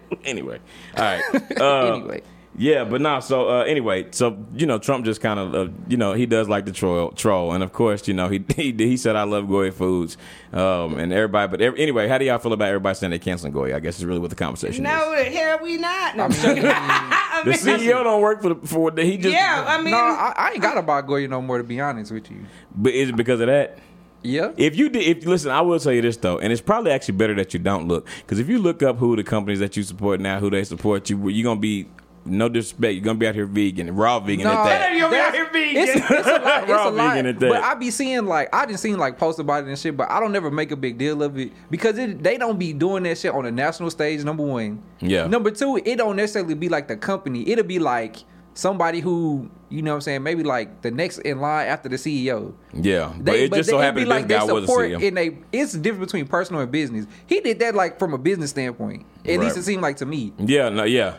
anyway, all right. Uh, Anyway. Yeah, but nah. So uh, anyway, so you know, Trump just kind of, uh, you know, he does like the troll, troll, and of course, you know, he he, he said I love Goya foods, um, and everybody. But every, anyway, how do y'all feel about everybody saying they canceling Goya? I guess is really what the conversation No, is. the hell we not. No, I'm joking. I The mean, CEO don't work for the, for the, he just Yeah, I mean, No, I, I ain't gotta buy Goya no more to be honest with you. But is it because of that? Yeah. If you did, if listen, I will tell you this though, and it's probably actually better that you don't look, because if you look up who the companies that you support now, who they support, you you're gonna be no disrespect, you're gonna be out here vegan, raw vegan No, at that. you're That's- out here vegan. It's, it's a lot. It's Raw a lot. vegan at that. But I be seeing like I just seen like posts about it and shit, but I don't never make a big deal of it because it, they don't be doing that shit on the national stage. Number one. Yeah. Number two, it don't necessarily be like the company. It'll be like somebody who you know what I'm saying maybe like the next in line after the CEO. Yeah, but They, it just so it'd happened that this guy was a support CEO. in a. It's the difference between personal and business. He did that like from a business standpoint. At Right. least it seemed like to me. Yeah, no, yeah.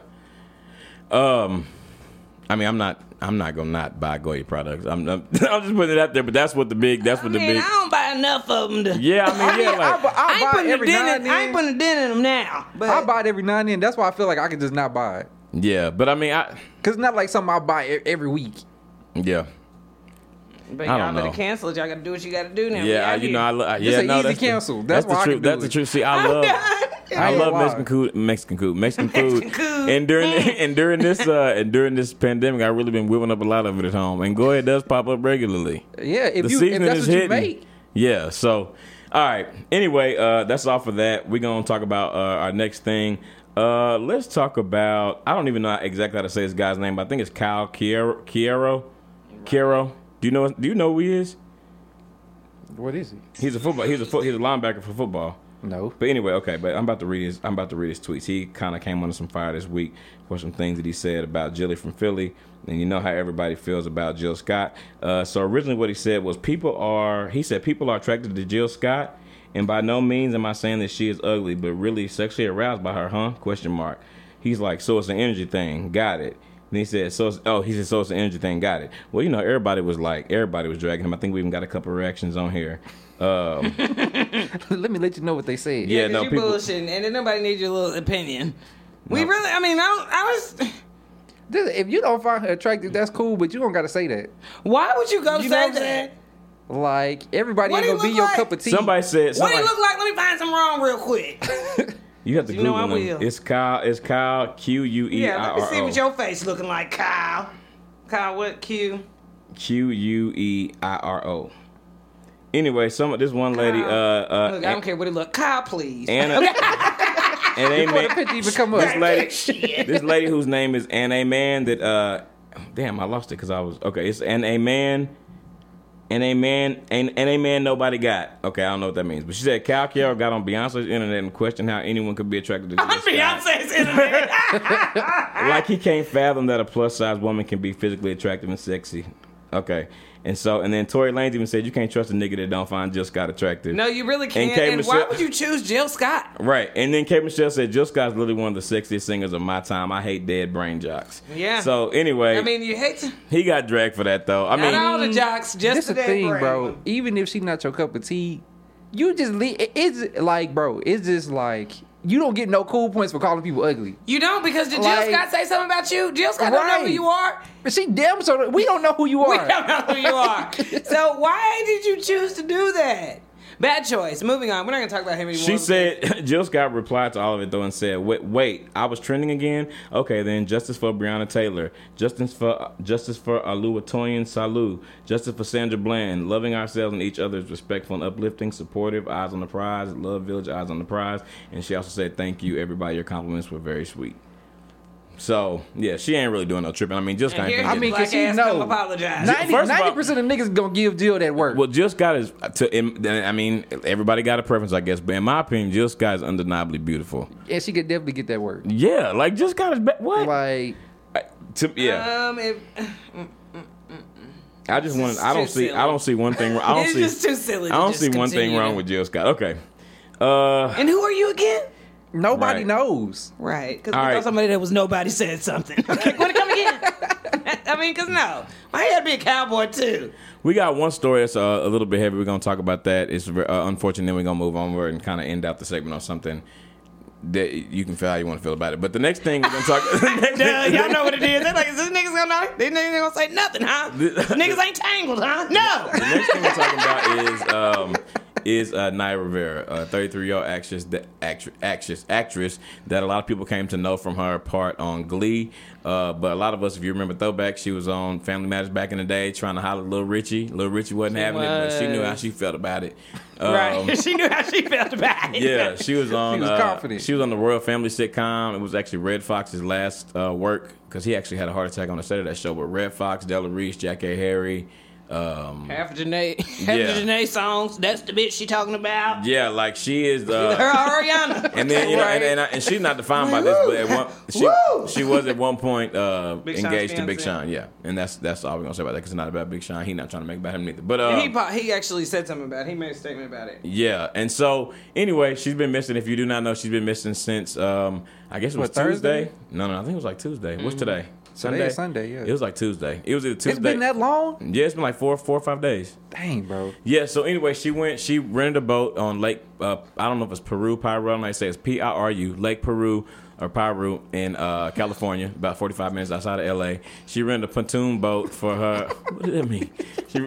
Um, I mean, I'm not, I'm not gonna not buy Goya products. I'm, I'm, I'm just putting it out there, but that's what the big, that's I what the mean, big. I don't buy enough of them to. Yeah, I mean, yeah, I, like, bu- I I ain't putting it a dent in. I ain't putting a dent in them now. But I buy it every now and then. That's why I feel like I can just not buy it. yeah, but I mean, I, Cause it's not like something I buy e- every week. yeah, But I y'all don't better know. cancel it. Y'all gotta do what you gotta do now. Yeah, I, you know, I, lo- I Just yeah, an no, easy that's cancel. The, That's that's why I the can truth. do That's the it. truth. See, I love. I love gonna Mexican food, Mexican food, Mexican food, Mexican food. and during and during this uh, and during this pandemic, I really been whipping up a lot of it at home. And Goya does pop up regularly. Yeah, if the you if seasoning that's is what you hitting. make. Yeah. So, all right. Anyway, uh, that's all for that. We're gonna talk about uh, our next thing. Uh, let's talk about. I don't even know exactly how to say this guy's name, but I think it's Kyle Queiro. Queiro. Queiro. Do you know? Do you know who he is? What is he? He's a football. He's a foot. He's a linebacker for football. No. But anyway, okay. But I'm about to read his. I'm about to read his tweets. He kind of came under some fire this week for some things that he said about Jilly from Philly, and you know how everybody feels about Jill Scott. Uh, so originally, what he said was people are. He said people are attracted to Jill Scott, and by no means am I saying that she is ugly, but really sexually aroused by her, huh? Question mark. He's like, so it's an energy thing. Got it. And he said, so oh, he said, so it's an energy thing. Got it. Well, you know, everybody was like, everybody was dragging him. I think we even got a couple reactions on here. Um, Let me let you know what they said. Yeah, Yeah, no, you people- bullshitting, and then nobody needs your little opinion. We really, I mean, I, I was. This- If you don't find her attractive, that's cool, but you don't gotta say that. Why would you go You say what that? Like everybody What ain't gonna be look your like? cup of tea. somebody said. What do Somebody, he look like? Let me find some wrong real quick. You have to You know Google I him. will. It's Kyle. It's Kyle Q U E yeah, I let me see what your face looking like, Kyle. Kyle, what Q? Q U E I R O. Anyway, some of this one lady, uh, uh, Look, I don't care what it look. Kyle, please. Anna, and a Before man, picture even come up. this lady, this lady whose name is and a man that, uh, damn, I lost it because I was okay. It's and a man, and a man, and, and a man nobody got. Okay, I don't know what that means, but she said Cal Carroll got on Beyonce's internet and questioned how anyone could be attracted to On this guy. Beyonce's internet. like he can't fathom that a plus size woman can be physically attractive and sexy. Okay. And so, and then Tory Lanez even said, you can't trust a nigga that don't find Jill Scott attractive. no, you really can't. K. And, why would you choose Jill Scott? Right. And then K. Michelle said, Jill Scott's literally one of the sexiest singers of my time. I hate dead brain jocks. Yeah. So, anyway, I mean, you hate to. he got dragged for that, though. I Not mean, all the jocks, just This the the dead thing, brain bro. Even if she not your cup of tea, you just leave. It's like, bro, it's just like you don't get no cool points for calling people ugly. You don't because did Like- Jill Scott say something about you? Jill Scott don't know who you are. But she damn so we don't know who you are. We don't know who you are. so why did you choose to do that? Bad choice. Moving on. We're not gonna talk about him anymore. She said, Jill Scott replied to all of it though and said, "Wait, wait, I was trending again. Okay, then justice for Breonna Taylor, justice for justice for Oluwatoyin Salau, justice for Sandra Bland, loving ourselves and each other is respectful and uplifting, supportive, eyes on the prize, love village, eyes on the prize." And she also said, "Thank you, everybody. Your compliments were very sweet." So yeah, she ain't really doing no tripping. I mean, just And Scott. here's ain't I mean, cause she ass know. come apologize. Ninety- first of all- percent of niggas gonna give Jill that work. Well, just got is to. I mean, everybody got a preference, I guess, but in my opinion, Jill Scott is undeniably beautiful. and she could definitely get that work. Yeah, like just got is what? Like, to, yeah, Um, if, I just want. I don't see. silly. I don't see one thing. I don't it's see. just too silly. I don't just see one thing wrong with Jill Scott. Okay. Uh, And who are you again? Nobody Right. knows. Right, because we right. thought somebody that was nobody said something. Okay, want to come again? I mean, cause no, I had to be a cowboy too. We got one story that's uh, a little bit heavy. We're gonna talk about that. It's uh, unfortunate. Then we're gonna move onward and kind of end out the segment on something that you can feel how you want to feel about it. But the next thing we're gonna talk. next Duh, thing- y'all know what it is. They're like, is this niggas gonna know? These niggas gonna say nothing, huh? niggas ain't tangled, huh? No. The next thing we're talking about is um, is uh, Naya Rivera, a 33 year old actress, that actress, actress, actress that a lot of people came to know from her part on Glee. Uh, but a lot of us, if you remember Throwback, she was on Family Matters back in the day, trying to holler at Little Richie. Little Richie wasn't She having it, but she knew how she felt about it. Um, right. she knew how she felt about it. yeah, she was on. was uh, confident. She was on the Royal Family sitcom. It was actually Redd Foxx's last uh, work because he actually had a heart attack on the set of that show. But Red Fox, Della Reese, Jackée Harry. Um, Half of Jhené, half Yeah. of Jhené songs. That's the bitch she talking about. yeah, like she is. Her Uh, Ariana. and then you know, and, Right. and, I, and she's not defined by this, but at one, she Woo! she was at one point uh, engaged to Big fiancé. Sean. Yeah, and that's that's all we're gonna say about that because it's not about Big Sean. He's not trying to make it about him neither. But uh, And he po- he actually said something about it. He made a statement about it. Yeah, and so anyway, she's been missing. If you do not know, she's been missing since um, I guess it was What, Thursday? Tuesday. No, no, I think it was like Tuesday. What's Mm-hmm. today? Today is Sunday, yeah. It was like Tuesday. It was either Tuesday. It's been that long? Yeah, it's been like four, four or five days. Dang, bro. Yeah. So anyway, she went. She rented a boat on Lake. Uh, I don't know if it's Peru, Piru. I don't know how to say it's P I R U, Lake Peru or Piru in uh, California, about forty five minutes outside of L A. She rented a pontoon boat for her. what did that mean? She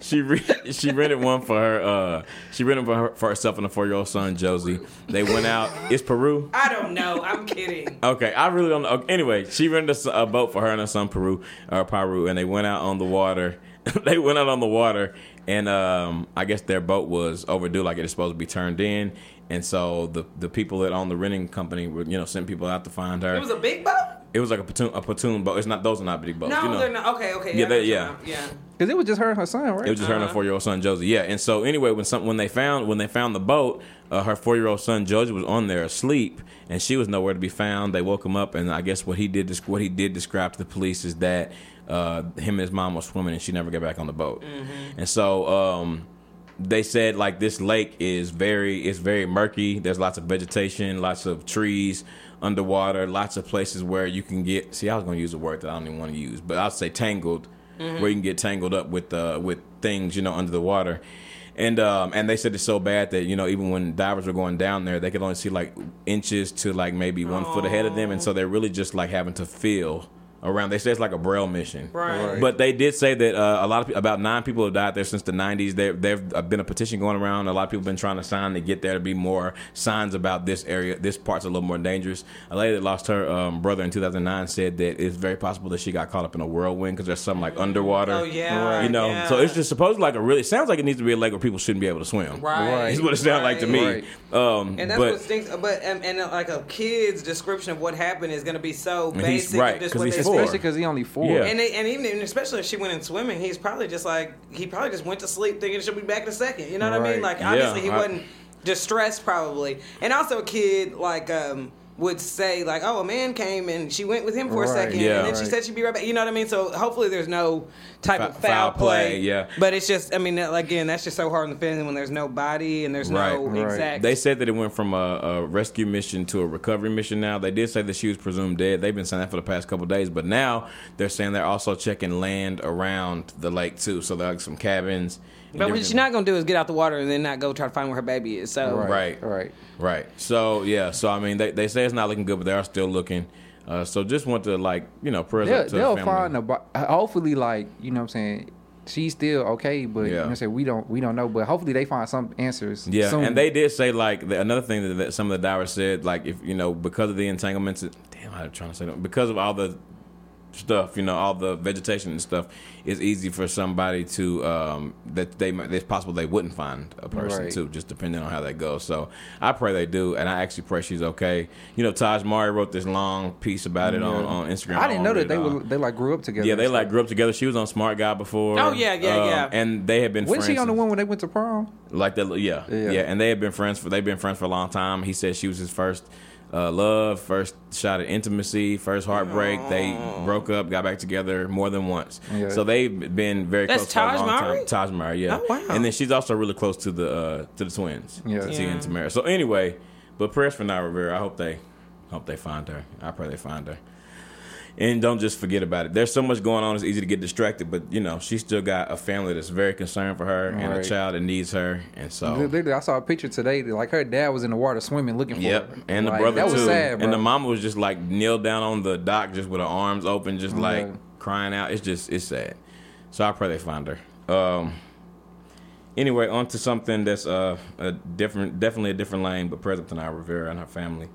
she re- she rented one for her. Uh, she rented for, her, for herself and a four year old son Josey. They went out. It's Peru. I don't know. I'm kidding. Okay, I really don't know. Okay, Anyway, she rented a boat for her and her son Peru or Peru, and they went out on the water. they went out on the water, and um, I guess their boat was overdue, like it was supposed to be turned in. And so the the people that own the renting company were, you know, sent people out to find her. It was a big boat. It was like a platoon, a platoon boat. It's not; those are not big boats. No, you know. they're not. Okay, okay. Yeah, they- know what you're yeah. yeah. Because it was just her and her son, right? It was just her and her four year old son Josey. Yeah, and so anyway, when some when they found when they found the boat, uh, her four year old son Josey was on there asleep, and she was nowhere to be found. They woke him up, and I guess what he did what he did describe to the police is that uh, him and his mom were swimming, and she never got back on the boat. And so. Um, they said like this lake is very it's very murky. There's lots of vegetation, lots of trees underwater, lots of places where you can get. See, I was going to use a word that I don't even want to use, but I'll say tangled, where you can get tangled up with uh, with things you know under the water. And um, and they said it's so bad that you know even when divers were going down there, they could only see like inches to like maybe one foot ahead of them, and so they're really just like having to feel around. They say it's like a braille mission, Right. Right. But they did say that uh, a lot of pe- about nine people have died there since the '90s. There, there've uh, been a petition going around. A lot of people have been trying to sign to get there to be more signs about this area. This part's a little more dangerous. A lady that lost her um, brother in 2009 said that it's very possible that she got caught up in a whirlwind because there's something like underwater. Oh, yeah, you know. yeah. So it's just supposed like a really. It sounds like it needs to be a lake where people shouldn't be able to swim. Right. Is what it sounds like to me. Right. Um, And that's but, what stinks. But and, and uh, like a kid's description of what happened is going to be so basic. right, of just 'cause what he's they four. Especially because he only four. Yeah. And they, and even and especially if she went in swimming, he's probably just like he probably just went to sleep thinking she'll be back in a second. You know what I mean? Right. Like Yeah, obviously he I- wasn't distressed probably. And also a kid like um would say like, "Oh, a man came and she went with him for a second, Yeah. and then she said she'd be right back." You know what I mean? So hopefully there's no type Foul- of foul, foul play. play, yeah. But it's just, I mean, again, that's just so hard on the family when there's no body and there's no Right. Right. exact. They said that it went from a, a rescue mission to a recovery mission. Now they did say that she was presumed dead. They've been saying that for the past couple of days, but now they're saying they're also checking land around the lake too. So there are like some cabins. And but what she's not gonna do is get out the water and then not go try to find where her baby is. So Right. Right. Right. So yeah. So I mean, they, they say it's not looking good, but they are still looking. Uh, so just want to like you know prayers They'll, up to they'll the family. find a hopefully like you know what I'm saying she's still okay but you know Yeah. what I'm saying we don't we don't know but hopefully they find some answers Yeah, soon. and they did say like the, another thing that, that some of the divers said like if you know because of the entanglements. Damn, I'm trying to say that because of all the stuff, you know, all the vegetation and stuff, it's easy for somebody to um, that they might. It's possible they wouldn't find a person Right. too, just depending on how that goes. So I pray they do, and I actually pray she's okay. You know, Taj Mowry wrote this long piece about it on, on Instagram. I didn't know that they were. were they like grew up together Yeah, they like grew up together. She was on Smart Guy before. Oh, yeah, yeah, um, yeah. And they had been wasn't friends. she on the one when they went to prom like that, yeah, yeah, Yeah. And they had been friends for they've been friends for a long time. He said she was his first uh, love, first shot at intimacy, first heartbreak. They broke up, got back together more than once. Yeah. So they've been very That's close for a Taj long Mowry? time. Taj Mowry, yeah. Oh, wow. And then she's also really close to the uh, to the twins, Yeah. to Tia Yeah. and Tamara. So anyway, but prayers for Naya Rivera. I hope they hope they find her. I pray they find her. And don't just forget about it. There's so much going on; it's easy to get distracted. But you know, she still got a family that's very concerned for her and a child that needs her, and so. Literally, I saw a picture today. that, Like her dad was in the water swimming, looking for Yep, her. and the Like, brother that too. was sad, bro. and the mama was just like kneeled down on the dock, just with her arms open, just like Yeah. crying out. It's just it's sad. So I pray they find her. Um. Anyway, on to something that's uh a different, definitely a different lane, but present to Rivera and her family.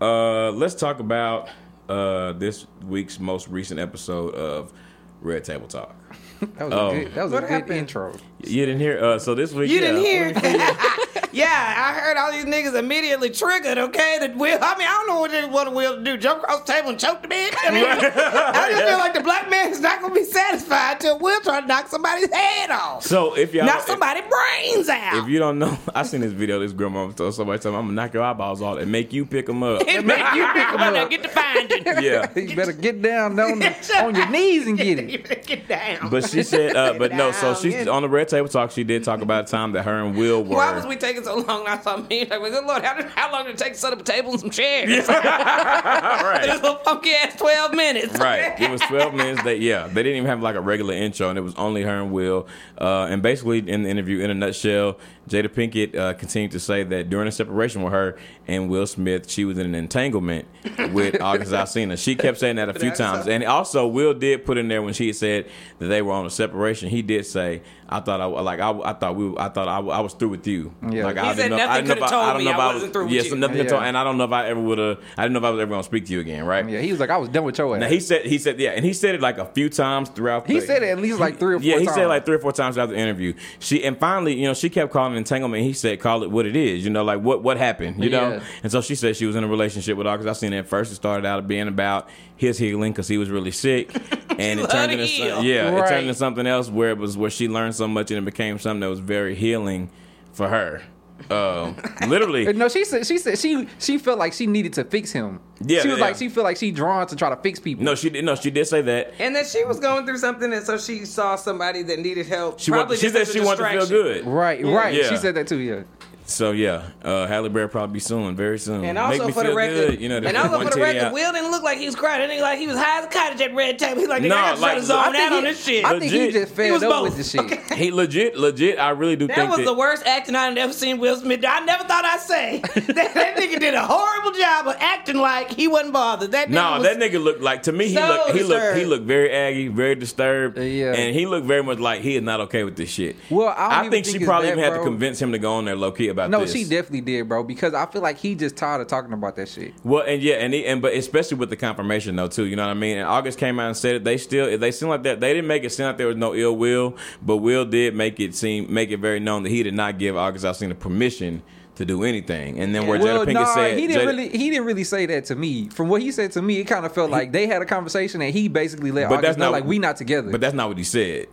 Uh, let's talk about uh this week's most recent episode of Red Table Talk. that was Oh. a good, that was a good happened? intro. You didn't hear? Uh, so this week You yeah, didn't hear? yeah, I heard all these niggas immediately triggered. Okay, that Will. I mean, I don't know what they want Will to do. Jump across the table and choke the bitch. I mean, I just feel like the black man is not gonna be satisfied till Will try to knock somebody's head off, So if y'all knock somebody's brains out. If you don't know, I seen this video. This grandma told somebody, "I'm gonna knock your eyeballs off and make you pick them up." and make you pick them up. Get the finding. yeah, You better get down on, the, on your knees and get it. Get down. but she said, uh, but no. So Down, she on the red table talk. She did talk about a time that her and Will were. Why was we taking so long? And I saw me like, good lord, how, did, how long did it take to set up a table and some chairs? This right. little funky ass twelve minutes. Right. It was 12 minutes. They yeah, they didn't even have like a regular intro, and it was only her and Will. Uh, and basically, in the interview, in a nutshell, Jada Pinkett uh, continued to say that during a separation with her and Will Smith, she was in an entanglement with August Alsina. She kept saying that a few times, and also Will did put in there when she said that they were on a separation. He did say, "I thought I like I, I thought we I thought I, I was through with you." Yeah. Like He I said didn't I nothing didn't know if coulda I, I told don't me know if I I was wasn't through with yes, you. nothing could Yeah. told, and I don't know if I ever would have. I didn't know if I was ever gonna speak to you again. Right? Yeah, he was like, I was done with your ass. Now he said he said yeah, and he said it like a few times throughout. He the- said it at least like three or four Yeah, he times. said it like three or four times after the interview. She and finally, you know, she kept calling it entanglement. He said, "Call it what it is." You know, like what what happened. You know, Yeah. and so she said she was in a relationship with August. I seen it at first. It started out being about his healing because he was really sick, and it turned into some- yeah, it turned into something else where it was where she learned so much and it became something that was very healing for her. Um, literally, No, she said she said she she felt like she needed to fix him. Yeah, she was yeah. like she felt like she drawn to try to fix people. no, she did. No, she did say that. And that she was going through something, and so she saw somebody that needed help. She, probably wanted, she just said a she wanted to feel distraction. good. Right, right. Yeah. She said that too. Yeah. So yeah, uh, Halle Berry probably be soon, very soon. And Make also me for the feel record, good, you know, and also for the record, out. Will didn't look like he was crying. It didn't like he was high as a kite at that red table. He's like, nigga, No, I got to like, shut his own I out he- on this shit. I think he Legit. just He fed was up both. with the shit. He legit, legit. I really do that think was that the worst acting I've ever seen Will Smith. I never thought I'd say that, that nigga did a horrible job of acting like he wasn't bothered. That No, was, that nigga looked like to me. He so looked, he looked, he looked very aggy, very disturbed, Yeah. and he looked very much like he is not okay with this shit. Well, I don't even think, think she probably even had to convince him to go on there low key about No, this. she definitely did, bro. Because I feel like he just tired of talking about that shit. Well, and yeah, and he, and but especially with the confirmation though too, you know what I mean. And August came out and said it. They still they seem like that. They didn't make it seem like there was no ill will, but Will did make it seem make it very known that he did not give August Alsina permission to do anything. And then where Well, Jada Pinkett nah, said he didn't Jada- really he didn't really say that to me. From what he said to me, it kind of felt like they had a conversation and he basically let But August that's know not like we not together. But that's not what he said.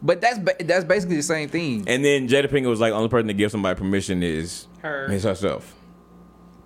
But that's ba- that's basically the same thing. And then Jada Pinkett was like, only person to give somebody permission is Her. is herself.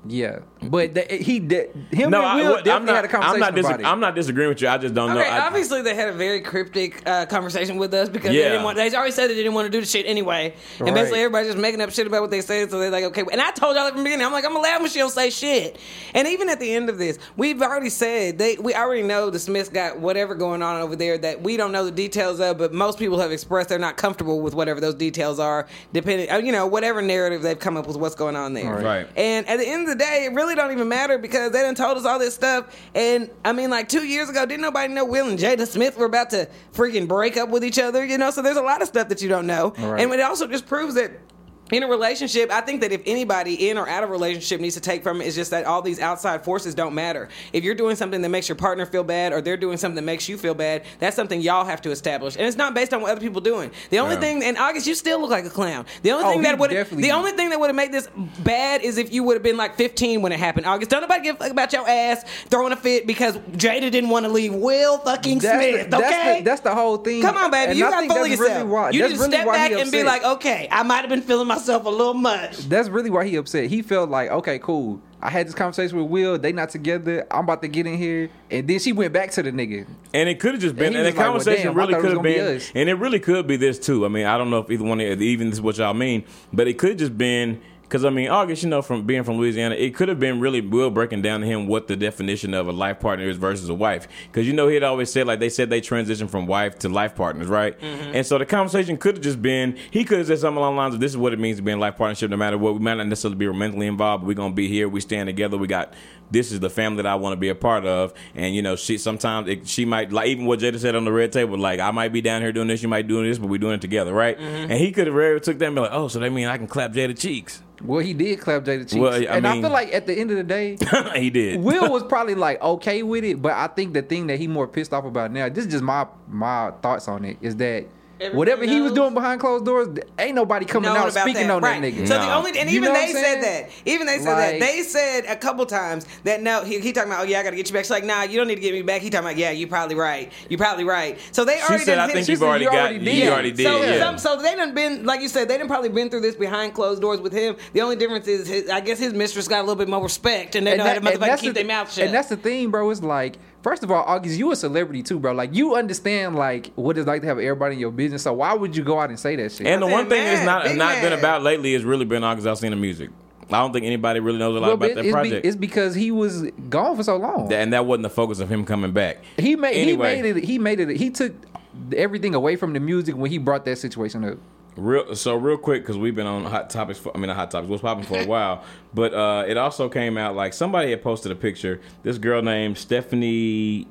Yeah, but that, he did him No, and I, Will what- definitely I'm not. had a conversation I'm not, about it. I'm not disagreeing with you. I just don't know. I, obviously they had a very cryptic uh, conversation with us because they didn't want. They already said they didn't want to do the shit anyway, and Right. basically everybody's just making up shit about what they said. So they're like, okay. And I told y'all from the beginning, I'm like, I'm gonna laugh when she don't say shit. And even at the end of this, we've already said they. We already know the Smiths got whatever going on over there that we don't know the details of, but most people have expressed they're not comfortable with whatever those details are, depending, uh, you know, whatever narrative they've come up with, what's going on there. Right. Right. And at the end of the day, it really don't even matter because they done told us all this stuff. And I mean, like two years ago, didn't nobody know Will and Jada Smith were about to freaking break up with each other? You know, so there's a lot of stuff that you don't know. Right. And it also just proves that. In a relationship, I think that if anybody in or out of a relationship needs to take from it is just that all these outside forces don't matter. If you're doing something that makes your partner feel bad or they're doing something that makes you feel bad, that's something y'all have to establish. And it's not based on what other people doing. The only Yeah. thing and August, you still look like a clown. The only Oh, thing that would the only thing that would have made this bad is if you would have been like 15 when it happened. August, don't nobody give a fuck about your ass throwing a fit because Jada didn't want to leave Will fucking that's, Smith. the, that's, okay, the, that's the whole thing. come on, baby, And you got to fully yourself. Really why, you that's just really step back and be like, okay, I might have been feeling myself a little much. That's really why he upset. He felt like, okay, cool. I had this conversation with Will. They not together. I'm about to get in here, and then she went back to the nigga. And it could have just been, And and, the was like, well, conversation damn, really could have gonna be been, and it really could be this too. I mean, I don't know if either one, of, even this is what y'all mean, but it could just been Because I mean, August, you know, from being from Louisiana, it could have been really Will breaking down to him what the definition of a life partner is versus a wife. Because you know, he had always said like they said they transitioned from wife to life partners, right? Mm-hmm. And so the conversation could have just been he could have said something along the lines of this is what it means to be in life partnership. No matter what, we might not necessarily be romantically involved, but we're gonna be here. We stand together. We got this is the family that I want to be a part of. And you know, she sometimes it, she might like even what Jada said on the red table, like I might be down here doing this, you might be doing this, but we're doing it together, right? Mm-hmm. And he could have very took that and be like, oh, so that mean I can clap Jada cheeks? Well, he did clap Jada cheeks, Well, I and I feel like at the end of the day, he did. Will was probably like okay with it, but I think the thing that he more pissed off about now, this is just my my thoughts on it, is that Everybody whatever he was doing behind closed doors, ain't nobody coming Knowing out speaking that. on right. that nigga. So the only and You even know they said that. Even they said Like- that. They said a couple times that no, he, he talking about oh yeah, I gotta get you back. She's like, nah, you don't need to get me back. He talking about yeah, you probably right. You probably right. So they She already said, done I think you've already got, already you did. already did, so, yeah. some, so they done been like you said, they done probably been through this behind closed doors with him. The only difference is, his, I guess his mistress got a little bit more respect, and they know how to and motherfucking keep the- their mouth shut. And that's the thing, bro. It's like, first of all, August, you a celebrity too, bro. Like you understand like what it's like to have everybody in your business. So why would you go out and say that shit? And the one thing that's man, not big not been about lately has really been August Alsina music. I don't think anybody really knows a lot Well, about but that it's, be- project. it's because he was gone for so long. And that wasn't the focus of him coming back. he made Anyway. he made it. He made it. He took everything away from the music when he brought that situation up. Real so real quick because we've been on hot topics. For, I mean, hot topics. What's popping for a while, but uh, it also came out like somebody had posted a picture. This girl named Stephanie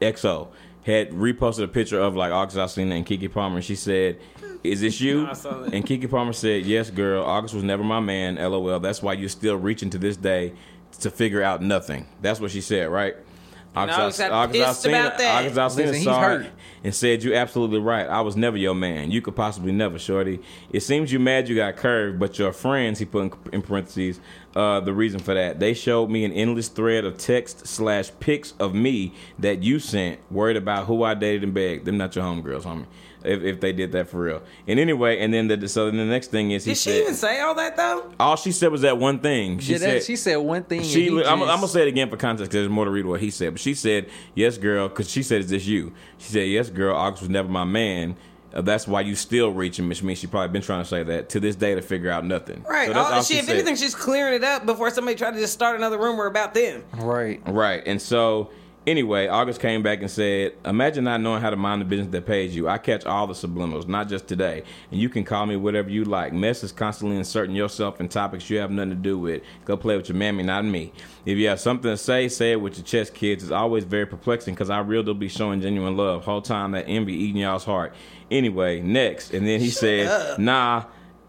XO had reposted a picture of like August Alsina and Keke Palmer. And she said, "Is this you?" That. And Keke Palmer said, "Yes, girl. August was never my man. LOL. That's why you're still reaching to this day to figure out nothing." That's what she said, right? August got pissed about that. August Alsina Listen, he's saw hurt. it and said, "You absolutely right. I was never your man. You could possibly never, shorty. It seems you mad you got curved, but your friends," he put in, in parentheses, uh, the reason for that. They showed me an endless thread of text slash pics of me that you sent, worried about who I dated and begged. Them not your homegirls, homie. If, if they did that for real. And anyway, and then the so then the next thing is he Did she said, even say all that though? all she said was that one thing. She Yeah, that- said she said one thing. and she, he I'm, I'm gonna say it again for context because there's more to read what he said. But she said, "Yes, girl," because she said, "Is this you?" She said, "Yes, girl. August was never my man. Uh, that's why you still reaching." Which means she probably been trying to say that to this day to figure out nothing. Right. So that's all, all she, if said. anything, she's clearing it up before somebody tried to just start another rumor about them. right. Right. And so anyway, August came back and said, Imagine not knowing how to mind the business that pays you. I catch all the subliminals, not just today. And you can call me whatever you like. Mess is constantly inserting yourself in topics you have nothing to do with. Go play with your mammy, not me. If you have something to say, say it with your chest, kids. It's always very perplexing because I really will be showing genuine love. Whole time that envy eating y'all's heart. Anyway, next. And then he said, up. Nah.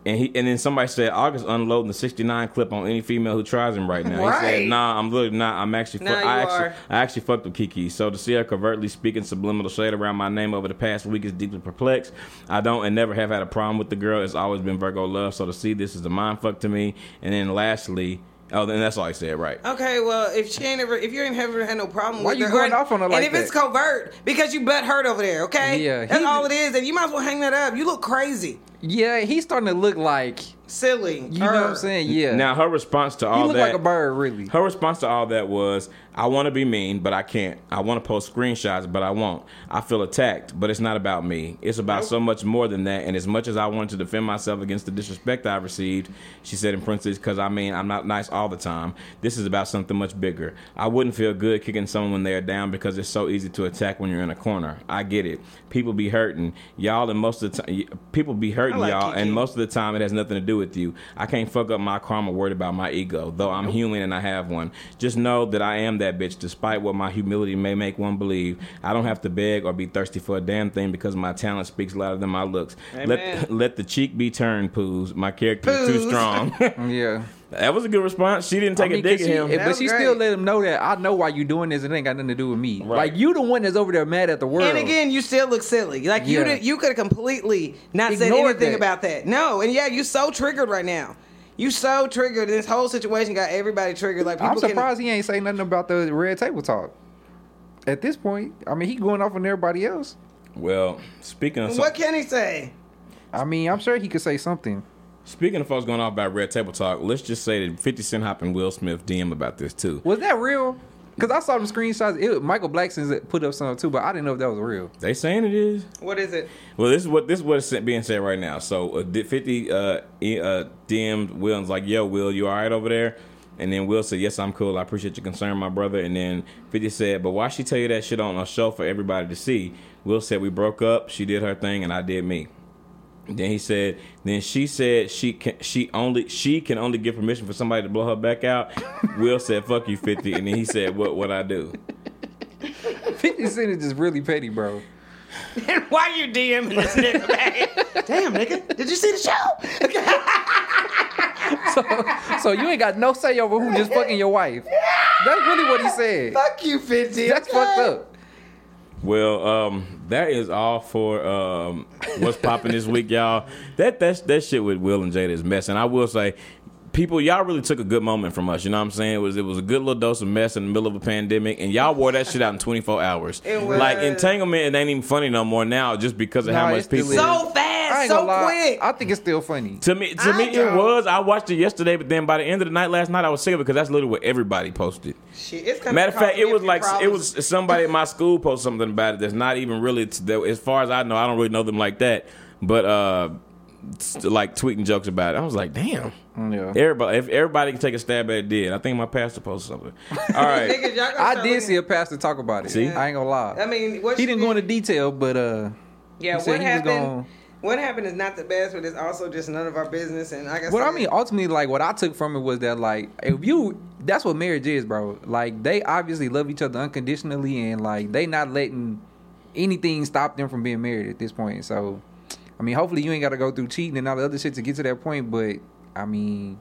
And he and then somebody said August unloading the 69 clip on any female who tries him right now. He Right. said, Nah, I'm literally not. I'm actually. Now fu- you I actually, are. I actually fucked with Keke. So to see her covertly speaking subliminal shade around my name over the past week is deeply perplexed. I don't and never have had a problem with the girl. It's always been Virgo love. So to see this is a mind fuck to me. And then lastly, oh, then that's all I said, right? Okay, well, if she ain't ever, if you ain't ever had no problem Why with you her, going off on her like and like if it's covert, because you butt hurt over there, okay? Yeah, that's all it is, and you might as well hang that up. You look crazy, Yeah, he's starting to look like silly. you know what I'm saying. Yeah. Now her response to he all look that. like a bird, really. Her response to all that was, I want to be mean, but I can't. I want to post screenshots, but I won't. I feel attacked, but it's not about me. It's about so much more than that. And as much as I wanted to defend myself against the disrespect I received, she said in parentheses, because I mean, I'm not nice all the time. This is about something much bigger. I wouldn't feel good kicking someone when they're down because it's so easy to attack when you're in a corner. I get it. People be hurting. Y'all, and most of the time, people be hurting I like y'all, Keke. and most of the time it has nothing to do with you. I can't fuck up my karma worried about my ego, though I'm human and I have one. Just know that I am that bitch, despite what my humility may make one believe. I don't have to beg or be thirsty for a damn thing because my talent speaks louder than my looks. Amen. Let let the cheek be turned, poos. My character is too strong. Yeah. That was a good response. She didn't take I mean, a dig 'cause at him. Eh, that but she great. still let him know that I know why you doing this and it ain't got nothing to do with me. Right. Like you the one that's over there mad at the world. And again, you still look silly. Like you did, you could have completely not said anything that. about that. No, and yeah, you so triggered right now. You so triggered. This whole situation got everybody triggered. Like people I'm can- surprised he ain't say nothing about the red table talk. At this point, I mean, he going off on everybody else. well, speaking of What can he say? I mean, I'm sure he could say something. Speaking of folks going off about red table talk, let's just say that 50 Cent Hop and Will Smith DM about this too. Was that real? Cause I saw them screenshots. It, Michael Blackson's put up something too, but I didn't know if that was real. They saying it is. What is it? Well, this is what this is what is being said right now. So, uh, Fifty uh, e- uh, DM'd Will and was like, "Yo, Will, you all right over there?" And then Will said, "Yes, I'm cool. I appreciate your concern, my brother." And then Fifty said, "But why she tell you that shit on a show for everybody to see?" Will said, "We broke up. She did her thing, and I did me." Then he said, then she said she can she only she can only give permission for somebody to blow her back out. Will said, "Fuck you, 50. And then he said, "What what I do?" 50 Cent is just really petty, bro. And why you DMing this nigga, man? Damn, nigga. Did you see the show? So, so you ain't got no say over who just fucking your wife. That's really what he said. Fuck you, 50. That's okay? fucked up. Well, um, that is all for um, what's popping this week, y'all. That that's that shit with Will and Jada is mess, and I will say, people, y'all really took a good moment from us. You know what I'm saying? It was it was a good little dose of mess in the middle of a pandemic, and y'all wore that shit out in 24 hours. It was. Like entanglement, it ain't even funny no more now, just because of Nah, how much people. So fast, so quick. I think it's still funny. To me, to I me, it don't. was. I watched it yesterday, but then by the end of the night last night, I was sick of it because that's literally what everybody posted. Shit, it's kinda Matter of fact, it was few like it was somebody at my school posted something about it that's not even really. t- that- As far as I know, I don't really know them like that. But uh, s- like tweeting jokes about it, I was like, damn. Yeah. Everybody, if everybody can take a stab at it, did I think my pastor posted something? All right, Niggas, I did looking- see a pastor talk about it. See? I ain't gonna lie. I mean, what he didn't go into detail, but uh, Yeah, he said what he was happened? gonna- What happened is not the best, but it's also just none of our business. And like I What I mean, ultimately, like what I took from it was that, like, if you, that's what marriage is, bro. Like, they obviously love each other unconditionally, and like they not letting anything stop them from being married at this point. So, I mean, hopefully, you ain't got to go through cheating and all the other shit to get to that point. But I mean,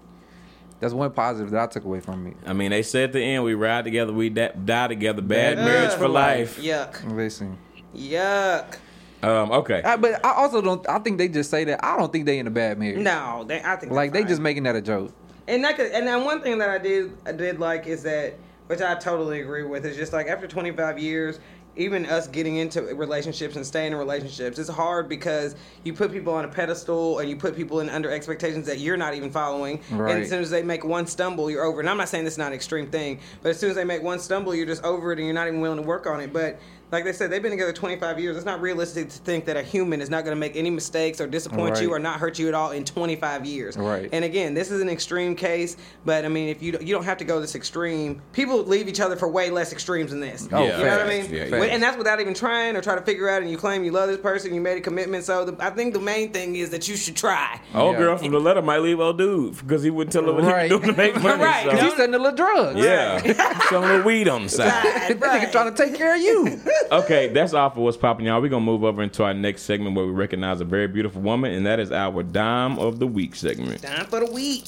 that's one positive that I took away from it. I mean, they said at the end, we ride together, we da- die together, bad Ugh. marriage for life. Yuck, Listen, yuck. Um, okay, I, but I also don't. I think they just say that. I don't think they in a bad marriage. No, they, I think like they're just making that a joke. And that could, and then one thing that I did I did like is that which I totally agree with is just like after 25 years even us getting into relationships and staying in relationships it's hard because you put people on a pedestal and you put people in under expectations that you're not even following. Right. and as soon as they make one stumble you're over and I'm not saying this is not an extreme thing but as soon as they make one stumble you're just over it and you're not even willing to work on it. But like they said they've been together 25 years it's not realistic to think that a human is not going to make any mistakes or disappoint you or not hurt you at all in 25 years Right. and again, this is an extreme case, but I mean, if you don't- you don't have to go this extreme, people leave each other for way less extremes than this. Oh, yeah. you know what I mean? Yeah, yeah. And that's without even trying or try to figure out. And you claim you love this person, you made a commitment. So the, I think the main thing is that you should try. Oh, old Yeah. girl from the letter might leave old dude because he wouldn't tell her what Right. he was doing to make money. Right. so- Cause he's selling the little drugs. Yeah, some little weed on the side. Right, that nigga trying to take care of you. Okay, that's all for what's popping, y'all. We're gonna move over into our next segment where we recognize a very beautiful woman, and that is our dime of the week segment. Time for the week.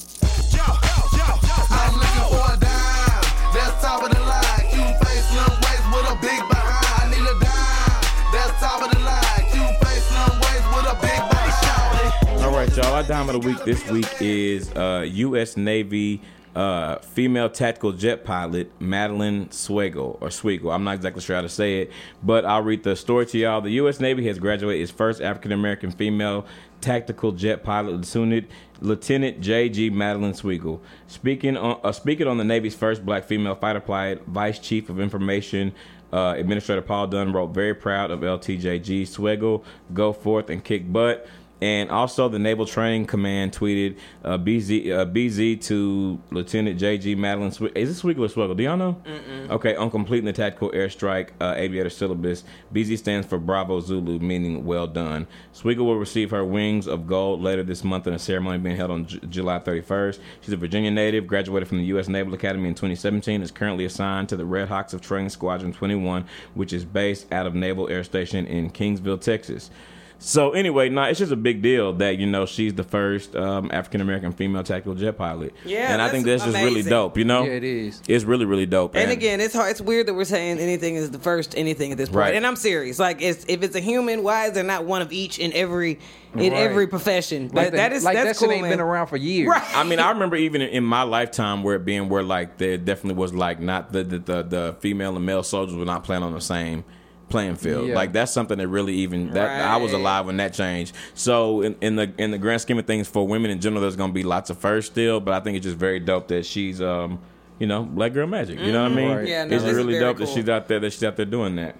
Yo, yo, yo, I'm looking for a dime. That's top of the line. Cute face, slim waist with a big behind. I need a dime. That's top of the line. Cute face, slim waist with a big body. All right, y'all. Our dime of the week this week is uh, U.S. Navy uh, female tactical jet pilot Madeline Swagel or Swigel. I'm not exactly sure how to say it, but I'll read the story to y'all. The U.S. Navy has graduated its first African American female tactical jet pilot, Lieutenant Lieutenant J.G. Madeline Swigel. Speaking on uh, speaking on the Navy's first black female fighter pilot, Vice Chief of Information. Uh, Administrator Paul Dunn wrote, "Very proud of LTJG Swigel. Go forth and kick butt." And also, the Naval Training Command tweeted uh, BZ uh, BZ to Lieutenant JG Madeline. Swi- Is this Swiggle or Swiggle? Do y'all know? Okay, on completing the tactical airstrike uh, aviator syllabus, BZ stands for Bravo Zulu, meaning well done. Swiggle will receive her wings of gold later this month in a ceremony being held on J- July 31st. She's a Virginia native, graduated from the U.S. Naval Academy in 2017, is currently assigned to the Red Hawks of Training Squadron 21, which is based out of Naval Air Station in Kingsville, Texas. So anyway, nah, it's just a big deal that you know she's the first um, African American female tactical jet pilot. Yeah, and I think that's just really dope. You know, Yeah, it is. It's really really dope. And again, it's hard. It's weird that we're saying anything is the first anything at this point. Right. And I'm serious. Like, it's, if it's a human, why is there not one of each in every in Right. every profession? Like That- the- that is like that's that cool, ain't man. been around for years. Right. I mean, I remember even in my lifetime where it being where like there definitely was like not the the, the, the female and male soldiers were not playing on the same playing field. Yeah. Like that's something that really even that I was alive when that changed. So in, in the in the grand scheme of things for women in general, there's gonna be lots of first still, but I think it's just very dope that she's um you know, black girl magic. You know what I mean? Right. Yeah, no, it's really dope that she's out there. That she's out there doing that,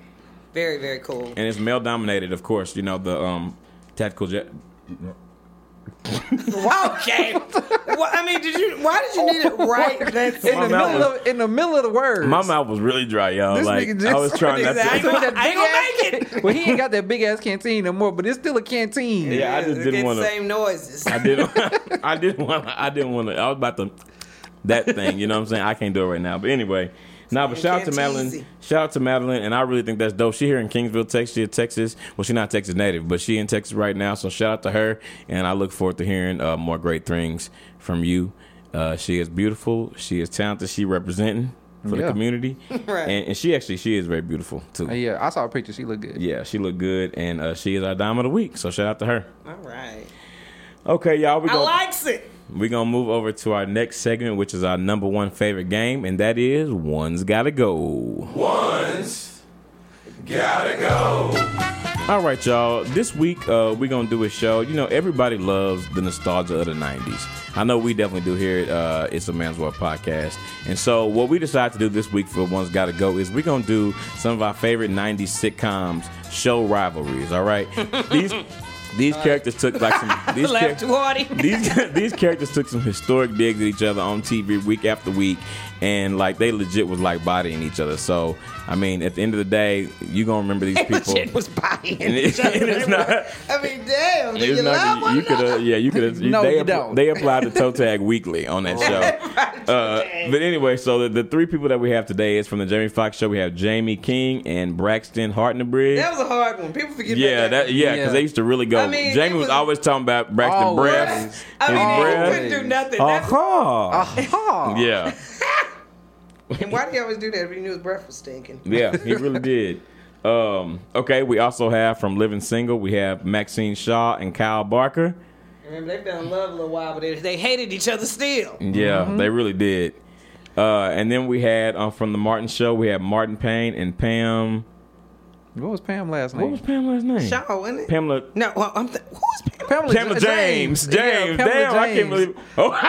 Very, very cool. and it's male dominated, of course. You know the um tactical jet. Okay. well, I mean, did you? Why did you need it oh, right? That's In the, My mouth middle of, in the middle of the words. My mouth was really dry, y'all. This like nigga just- I was trying not to. gonna, I ain't gonna make it. well, he ain't got that big ass canteen no more, but it's still a canteen. Yeah, I just didn't get want the to. same noises. I didn't. I didn't want. I didn't want to. I was about to. That thing, you know what I'm saying? I can't do it right now. But anyway, nah. But shout out to can't Madeline. tease. Shout out to Madeline, and I really think that's dope. She here in Kingsville, Texas. She Texas. Well, she's not Texas native, but she in Texas right now. So shout out to her, and I look forward to hearing uh, more great things from you. Uh, she is beautiful. She is talented. She representing for the community, Right. and, and she actually she is very beautiful too. Uh, yeah, I saw a picture. She looked good. Yeah, she looked good, and uh, she is our dime of the week. So shout out to her. All right. Okay, y'all. We I gonna likes it. We gonna move over to our next segment, which is our number one favorite game, and that is one's gotta go. One's gotta go. All right, y'all. This week uh, we're gonna do a show. You know, everybody loves the nostalgia of the '90s. I know we definitely do here at uh, It's a Man's World podcast. And so, what we decided to do this week for One's Gotta Go is we're gonna do some of our favorite '90s sitcoms show rivalries. All right, these these uh, characters took like some these Laugh charac- too hardy. these these characters took some historic digs at each other on TV week after week, and like they legit was like bodying each other. So I mean, at the end of the day, you gonna remember these people. Shit was bodying And it- and it's not. I mean, damn. Do It's you love not. one You could have. Yeah, you could have. No, they you app- don't. They applied the toe tag weekly on that show. Uh, but anyway, so the, the three people that we have today is from the Jamie Foxx show. We have Jamie King and Braxton Hartnebridge. That was a hard one. People forget Yeah, about that yeah, because Yeah. they used to really go. I mean, Jamie was, was- always talking about Braxton Always. breath. I mean, his he breath. couldn't do nothing. That's, Aha. Aha. Yeah, and why did he always do that if he knew his breath was stinking? yeah, he really did. Um, okay, we also have from Living Single, we have Maxine Shaw and Kyle Barker. Remember, they fell in love a little while, but they, they hated each other still. Yeah, they really did. Uh, and then we had um, from the Martin Show, we had Martin Payne and Pam. What was Pam last name? What was Pam last name? Shaw, isn't it? Pamela. No, well, I'm th- who's Pam? Pamela, Pamela James. James. Yeah, Pamela Damn, I can't believe. Oh, I'm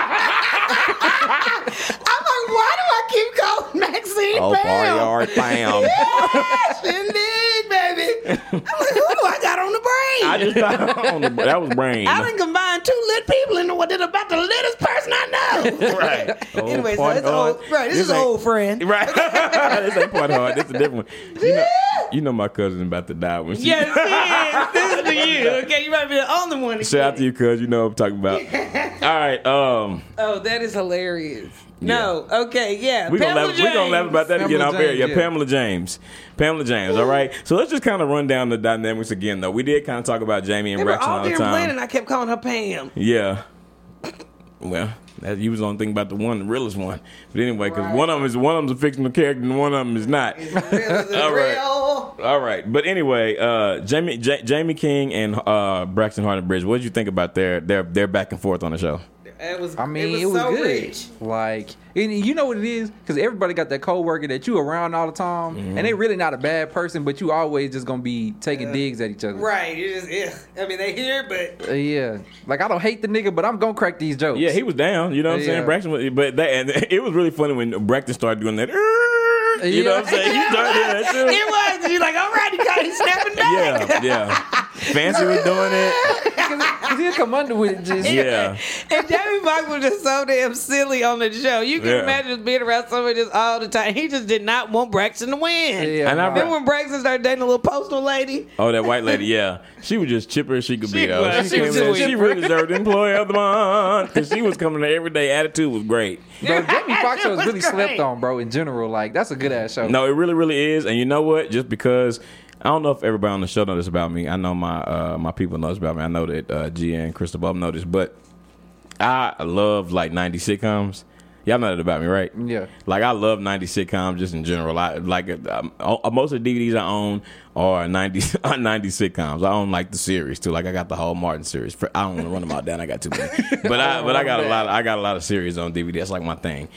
like, why do I keep calling Maxine oh, Pam? Yard Pam. Yes, indeed, baby. I'm like, who do I got on the brain? I just thought on the, that was brain. I done combined two lit people into what is about the littest person I know. right. Oh, anyway, so it's hard. old. Right, this, is ain't- old friend. Right. this ain't part hard. This is a different one. You know, you know my cousin about to die when she. Yes, it is. This is for you. Okay, you might be the only one. to Shout out to you, cuz you know what I'm talking about. All right. Um, Oh, that is hilarious. No, okay, yeah. We're gonna, Pamela laugh, we gonna laugh about that again Pamela off air. James, Yeah, yeah. Pamela James. Pamela James, all right? So let's just kind of run down the dynamics again, though. We did kind of talk about Jamie and Remember, Braxton all all the during time. planning, I kept calling her Pam. Yeah. Well, that, you was on thing about the one, the realest one. But anyway, because Right. one of them is one of them's a fictional character and one of them is not. Really, All right. real. All right, but anyway, uh, Jamie J- Jamie King and uh, Braxton Hardenbridge. What did you think about their their their back and forth on the show? It was. I mean, it was, so good. rich. Like, and you know what it is? Because everybody got that coworker that you around all the time, Mm-hmm. and they really not a bad person, but you always just gonna be taking digs at each other. Right. It just. Yeah. I mean, they hear, but Uh, yeah. Like I don't hate the nigga, but I'm gonna crack these jokes. Yeah, he was down. You know what I'm saying? Braxton, was, but that and it was really funny when Braxton started doing that. You know what I'm saying? He started doing that too. it was. You're like, all right, he got. He's snapping back. Yeah, yeah. Fancy was doing it. Cause he'll come under with it just Yeah. And Jamie Foxx was just so damn silly on the show. You can Yeah. imagine just being around somebody just all the time. He just did not want Braxton to win. Yeah, And I nah. Then when Braxton started dating a little postal lady, Oh, that white lady, yeah. She was just chipper as she could be, She though. was. She, She came was in, chipper. she really deserved Employee of the Month because she was coming to every day. Attitude was great. Bro, Jamie Foxx show is was really great. slept on, bro. In general, like that's a good ass show. No, it really, really is. And you know what? Just because I don't know if everybody on the show knows this about me. I know my uh, my people know this about me. I know that uh, Gia and Crystal Bob know this, but I love like '90s sitcoms. Y'all know that about me, right? Yeah. Like I love '90s sitcoms just in general. I like um, uh, most of the DVDs I own are '90s are '90s sitcoms. I own like the series too. Like I got the whole Martin series. For, I don't want to run them all down. I got too many, but I but I got a lot. Of, I got a lot of series on DVD. That's like my thing.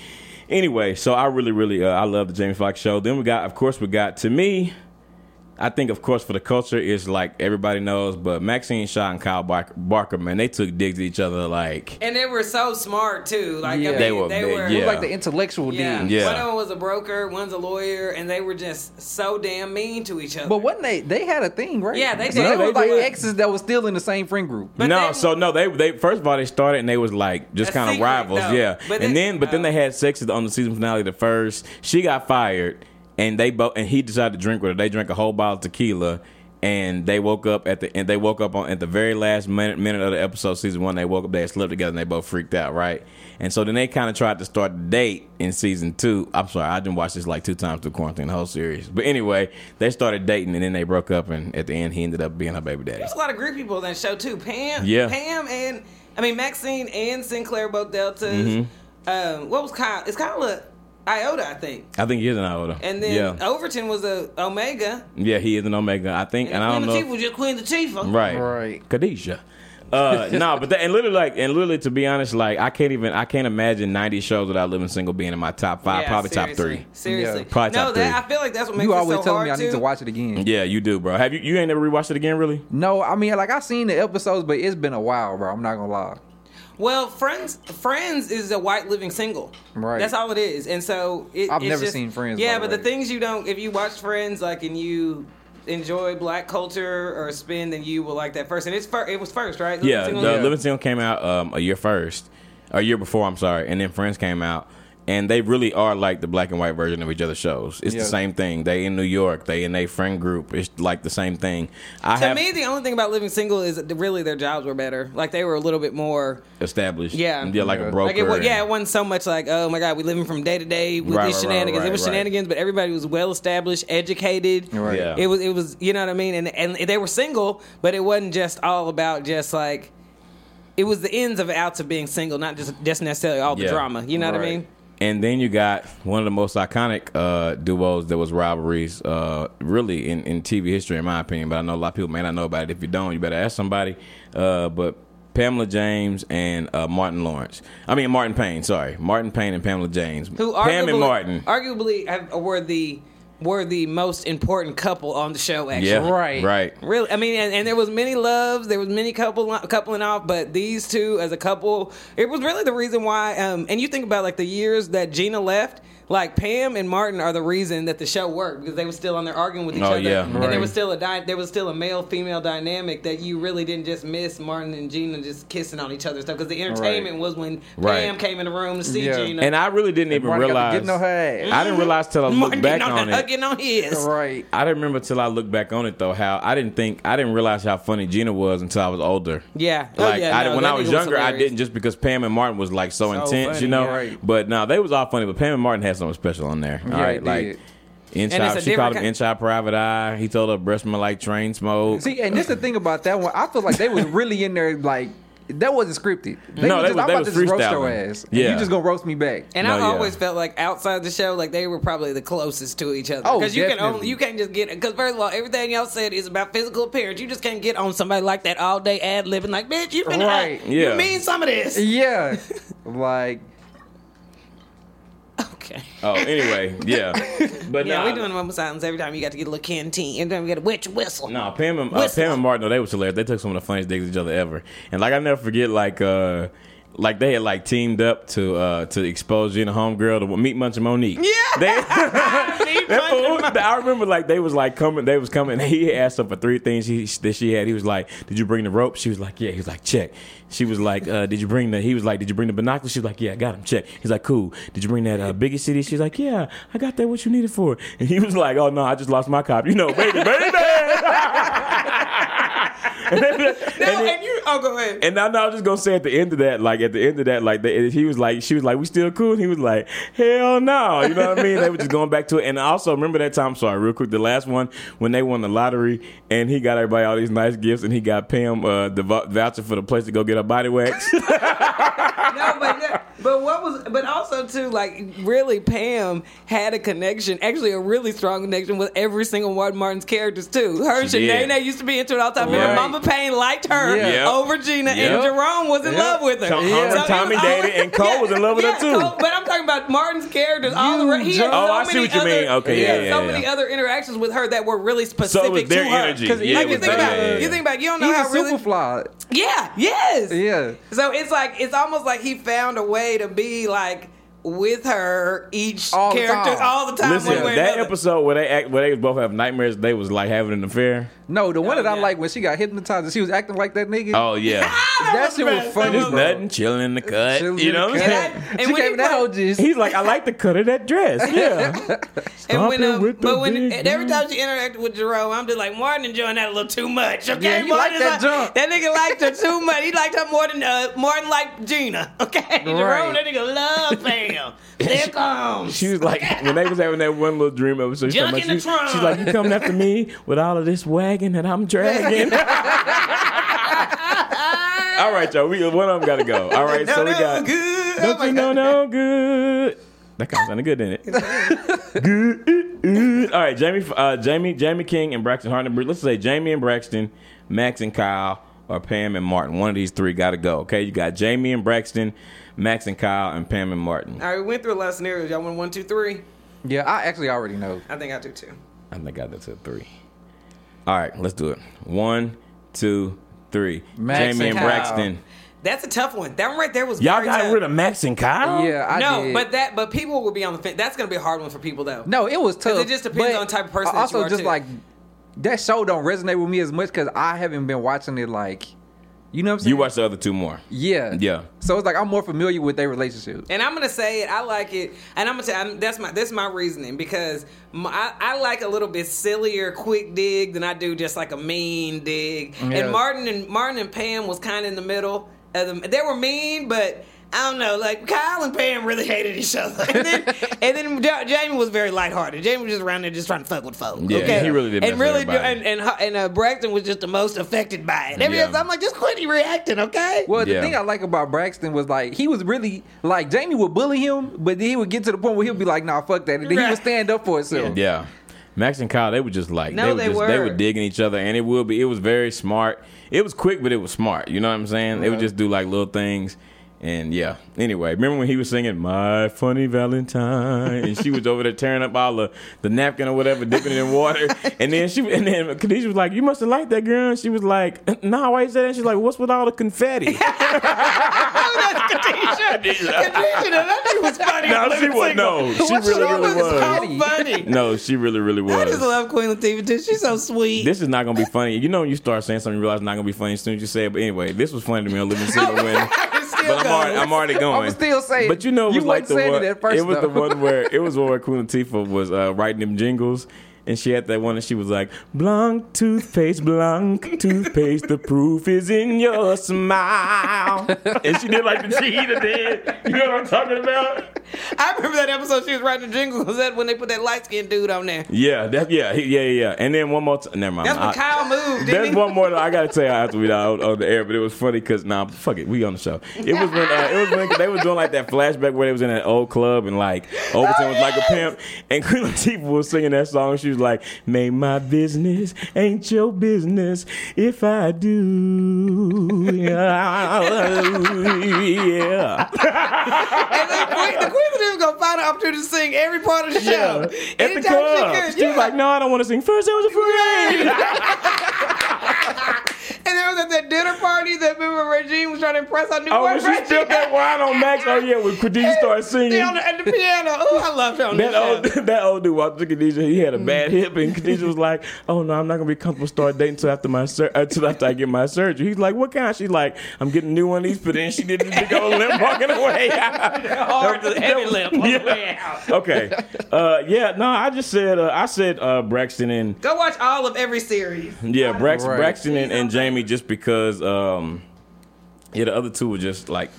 Anyway, so I really, really, uh, I love the James Foxx show. Then we got, of course, we got to me. I think, of course, for the culture, it's like everybody knows. But Maxine Shaw and Kyle Barker, Barker, man, they took digs at each other like. And they were so smart too. Like Yeah. I mean, They they were were, big, It yeah. like the intellectual Yeah. dig. Yeah. One of them was a broker, one's a lawyer, and they were just so damn mean to each other. But wasn't they? They had a thing, right? Yeah, they So did. they was They like did. exes that was still in the same friend group. But no, they- so no, they they first of all they started and they was like just kind of rivals, though. yeah. But and they- then but then oh. they had sex on the season finale. The first, she got fired, and they both and he decided to drink with her. They drank a whole bottle of tequila, and they woke up at the and they woke up on at the very last minute minute of the episode, season one. They woke up, they had slept together, and they both freaked out, right? And so then they kind of tried to start the date in season two. I'm sorry, I didn't watch this like two times through quarantine, the whole series. But anyway, they started dating, and then they broke up, and at the end, he ended up being her baby daddy. There's a lot of great people in that show too. Pam, Yeah. Pam, and I mean Maxine and Synclaire both deltas. Mm-hmm. Um, what was Kyle? It's Kyle a iota, I think. I think he is an iota. And then yeah. Overton was a omega. Yeah, he is an Omega. I think, and I don't Queen know. Latifah if- was just Queen Latifah. right, Right. Khadijah. Uh, no, but that, and literally, like, and literally, to be honest, like, I can't even, I can't imagine ninety shows without Living Single being in my top five, Yeah, probably top three. Seriously, Yeah. Probably no, top that, three. I feel like that's what makes You it always so tell hard me I too. need to watch it again. Yeah, you do, bro. Have you, you ain't never rewatched it again, really? No, I mean like I seen the episodes, but it's been a while, bro. I'm not gonna lie. Well, Friends, Friends is a white living single. Right. That's all it is, and so it, I've it's never just- seen Friends, Yeah, by the but the things you don't, if you watch Friends, like, and you enjoy black culture or spin, then you will like that first. And it's fir- it was first, right? Living Yeah, Single? the Living Single came out um, a year first, a year before. I'm sorry, and then Friends came out, and they really are like the black and white version of each other's shows. It's Yeah. the same thing. They in New York, they in a friend group. It's like the same thing. I To have me, the only thing about Living Single is really their jobs were better. Like they were a little bit more. established. Yeah. yeah, like Yeah. a broker. Like it, wa- yeah, it wasn't so much like, oh my god, we living from day to day with Right, these right, right, shenanigans. right, it was right. shenanigans, but everybody was well established, educated. Right. Yeah. It was, it was, you know what I mean, and and they were single, but it wasn't just all about just like. It was the ins of outs of being single, not just just necessarily all the Yeah. drama. You know what I mean? And then you got one of the most iconic uh, duos that was rivalries, uh, really in, in TV history, in my opinion. But I know a lot of people may not know about it. If you don't, you better ask somebody. Uh, but Pamela James and uh, Martin Lawrence. I mean Martin Payne. Sorry, Martin Payne and Pamela James. Who Pam arguably, and Martin. arguably have, were the were the most important couple on the show. Actually, yeah, Right. right. Really, I mean, and, and there was many loves, there was many couple coupling off, but these two as a couple, it was really the reason why. Um, and you think about like the years that Gina left, like Pam and Martin are the reason that the show worked because they were still on there arguing with each Oh, other, yeah. and there was still a dy- there was still a male female dynamic that you really didn't just miss Martin and Gina just kissing on each other stuff because the entertainment was when Right. Pam came in the room to see Yeah. Gina. And I really didn't even Martin realize. getting on her. I didn't realize till I mm-hmm. looked Martin back getting on, on her, it. getting on his. Right. I didn't remember till I looked back on it though. How I didn't think I didn't realize how funny Gina was until I was older. Yeah. Oh, Like yeah, I, no, when I was nigga younger, I didn't just because Pam and Martin was like so, So intense, funny, you know. yeah. Right. But no, they was all funny. But Pam and Martin had something special on there. Yeah, all right, they like And inside. it's a She called him ki- inside private eye. He told her breast smell like train smoke. See, and this the thing about that one. I feel like they was really in there like that wasn't scripted. They No, was they just, was- I'm about was to just roast your ass. Yeah. You just gonna roast me back. And No, I yeah. always felt like outside the show, like they were probably the closest to each other. Oh, because you can only you can't just get because first of all, everything y'all said is about physical appearance. You just can't get on somebody like that all day ad libbing like, bitch, you been Right, yeah. You mean some of this? yeah. like Okay. Oh, anyway, yeah. But Yeah, nah, we doing moment silence every time you got to get a little canteen. Every time you got to wet your whistle. No, Pam and, uh, Pam and Martin, no, they was hilarious. They took some of the funniest digs each other ever. And like I never forget, like uh, like they had like teamed up to uh to expose Gina Homegirl to meet Munch and Monique. Yeah. They, that I remember like they was like coming, they was coming. He asked her for three things she, that she had. He was like, "Did you bring the rope?" She was like, "Yeah." He was like, "Check." She was like, uh, "Did you bring the?" He was like, "Did you bring the binoculars?" She was like, "Yeah, I got them. Check." He's like, "Cool." Did you bring that uh, biggest city? She's like, "Yeah, I got that. What you needed for?" And he was like, "Oh no, I just lost my cop. You know, baby, baby." No, and then- and you. Oh, go ahead. and now, now I was just gonna say at the end of that, like at the end of that, like they, he was like, she was like, "We still cool?" And he was like, "Hell no!" You know what I mean? They were just going back to it. And I also remember that time. Sorry, real quick, the last one when they won the lottery and he got everybody all these nice gifts, and he got Pam uh, the vou- voucher for the place to go get a body wax. no, but but what was but also too like really Pam had a connection, actually a really strong connection with every single one of Martin's characters too. Her and She did. Shanae used to be into it all the time. Remember, Right. Mama Payne liked her Yeah. Over Gina, Yep. and Jerome was in Yep. love with her. Tom- So Tommy was dated, and Cole was in love with her, too. Cole- but I'm talking about Martin's characters. All the re- he had You so Oh, I see many what you other, mean. Okay, he yeah, had yeah, so yeah. many other interactions with her that were really specific So it was their to her. energy. 'Cause Yeah, like it you think about, yeah, yeah, you think about, you don't know Even how really. Superfly. Yeah. Yes. Yeah. So it's like it's almost like he found a way to be like with her each All character time. all the time. Listen, one way that another. episode where they act, where they both have nightmares, they was like having an affair. No, the one Oh, that I yeah. like when she got hypnotized and she was acting like that nigga. Oh yeah, that was shit was bad. funny. That just was- bro. nothing, chilling in the cut. Chilling you know what I'm saying? And she when gave he me that whole gist. He's like, I like the cut of that dress. Yeah. And when, Stomping um, the but when and every time she interacted with Jerome, I'm just like Martin enjoying that a little too much. Okay, Yeah, he Martin liked that like- junk. That nigga liked her too much. He liked her more than uh, Martin liked Gina. Okay, Jerome, that nigga love There comes. She was like, when they was having that one little dream episode, she Junk talking in about- the trunk. she- she's like, you coming after me with all of this wagon that I'm dragging? all right, y'all. We one of them got to go. All right, so we No, no, got. good. Oh Don't my you know no good? That kind of sounded good, didn't it? good. All right, Jamie, uh, Jamie, Jamie King and Braxton Hartnell. Let's say Jamie and Braxton, Max and Kyle, or Pam and Martin. One of these three got to go. Okay, you got Jamie and Braxton, Max and Kyle, and Pam and Martin. All right, we went through a lot of scenarios. Y'all want one, two, three? Yeah, I actually already know. I think I do too. I think I got that to three. All right, let's do it. One, two, three. Max Jamie and and Kyle. Braxton. That's a tough one. That one right there was Y'all very got tough. rid of Max and Kyle? Yeah, I no, did. but that but people will be on the fence. That's gonna be a hard one for people though. no, it was tough. it just depends but on the type of person that Also, you are, just too. like that show don't resonate with me as much because I haven't been watching it. Like, you know what I'm saying? You watch the other two more. Yeah, Yeah. So it's like I'm more familiar with their relationship. And I'm gonna say it. I like it, and I'm gonna tell. I'm, that's my that's my reasoning because my, I, I like a little bit sillier, quick dig than I do just like a mean dig. Yeah. And Martin and Martin and Pam was kind of in the middle. Of them. They were mean, but I don't know. Like Kyle and Pam really hated each other, and then and then Jamie was very lighthearted. Jamie was just around there just trying to fuck with folk. Yeah, okay? he really did And mess with really, and and, and uh, Braxton was just the most affected by it. Every Yeah. other- I'm like, just quit reacting, okay? Well, the Yeah. thing I like about Braxton was like he was really like Jamie would bully him, but then he would get to the point where he'd be like, "Nah, fuck that," and then he would stand up for himself. Yeah. Max and Kyle, they were just like No, they were they just they were. were digging each other, and it would be. It was very smart. It was quick, but it was smart. You know what I'm saying? They would just do like little things, and yeah. Anyway, remember when he was singing "My Funny Valentine" and she was over there tearing up all the, the napkin or whatever, dipping it in water, and then she and then Khadijah was like, "You must have liked that girl," and she was like, "Nah, why you say that?" She's like, "What's with all the confetti?" Khadijah, that shit was funny. no, she was no, she What's really, really was. So funny. No, she really, really was. I just was. love Queen Latifah too. She's so sweet. This is not gonna be funny. You know, when you start saying something, you realize it's not gonna be funny as soon as you say it. But anyway, this was funny to me on Living Single when. It still But I'm already. I'm already going. I'ma still say it. But you know, it You was like the wasn't saying one. it at first, was the one where it was one where Queen Latifah was uh, writing them jingles, and she had that one, and she was like, "Blanc toothpaste, blanc toothpaste, the proof is in your smile." and she did like the cheetah did. You know what I'm talking about? I remember that episode she was writing the jingle. Was that when they put that light skinned dude on there? Yeah, that, yeah, yeah, yeah, yeah. And then one more. T- never mind. That's when I- Kyle moved. There's he? one more that I gotta tell you after we out on the air, but it was funny because nah, fuck it, we on the show. It was when uh, it was when they was doing like that flashback where they was in that old club and like Overton was like a pimp, and Queen Latifah was singing that song. She was like, "Make my business ain't your business if I do." Yeah, yeah. And then Queen, the Queen was gonna find an opportunity to sing every part of the show. Yeah. At the club, She, could, she was like, "No, I don't want to sing." First, I was afraid. And there was at that dinner party that remember Regine was trying to impress her new Oh, when boyfriend. she spilled that wine on Max. Oh yeah, when Khadijah started singing. She on the, at the piano. Oh, I love her on That that old, show. that old dude walked to Khadijah. He had a bad hip, and Khadijah was like, "Oh no, I'm not gonna be comfortable start dating until after my sur- until after I get my surgery." He's like, "What kind?" She's like, "I'm getting a new one of these." But then she did this big old limp walking away. Hard to heavy lip on the way out. okay, uh, yeah, no, I just said uh, I said uh, Braxton and Go watch all of every series. yeah, Brax- Right. Braxton and, and Jamie just because um, yeah, the other two were just like,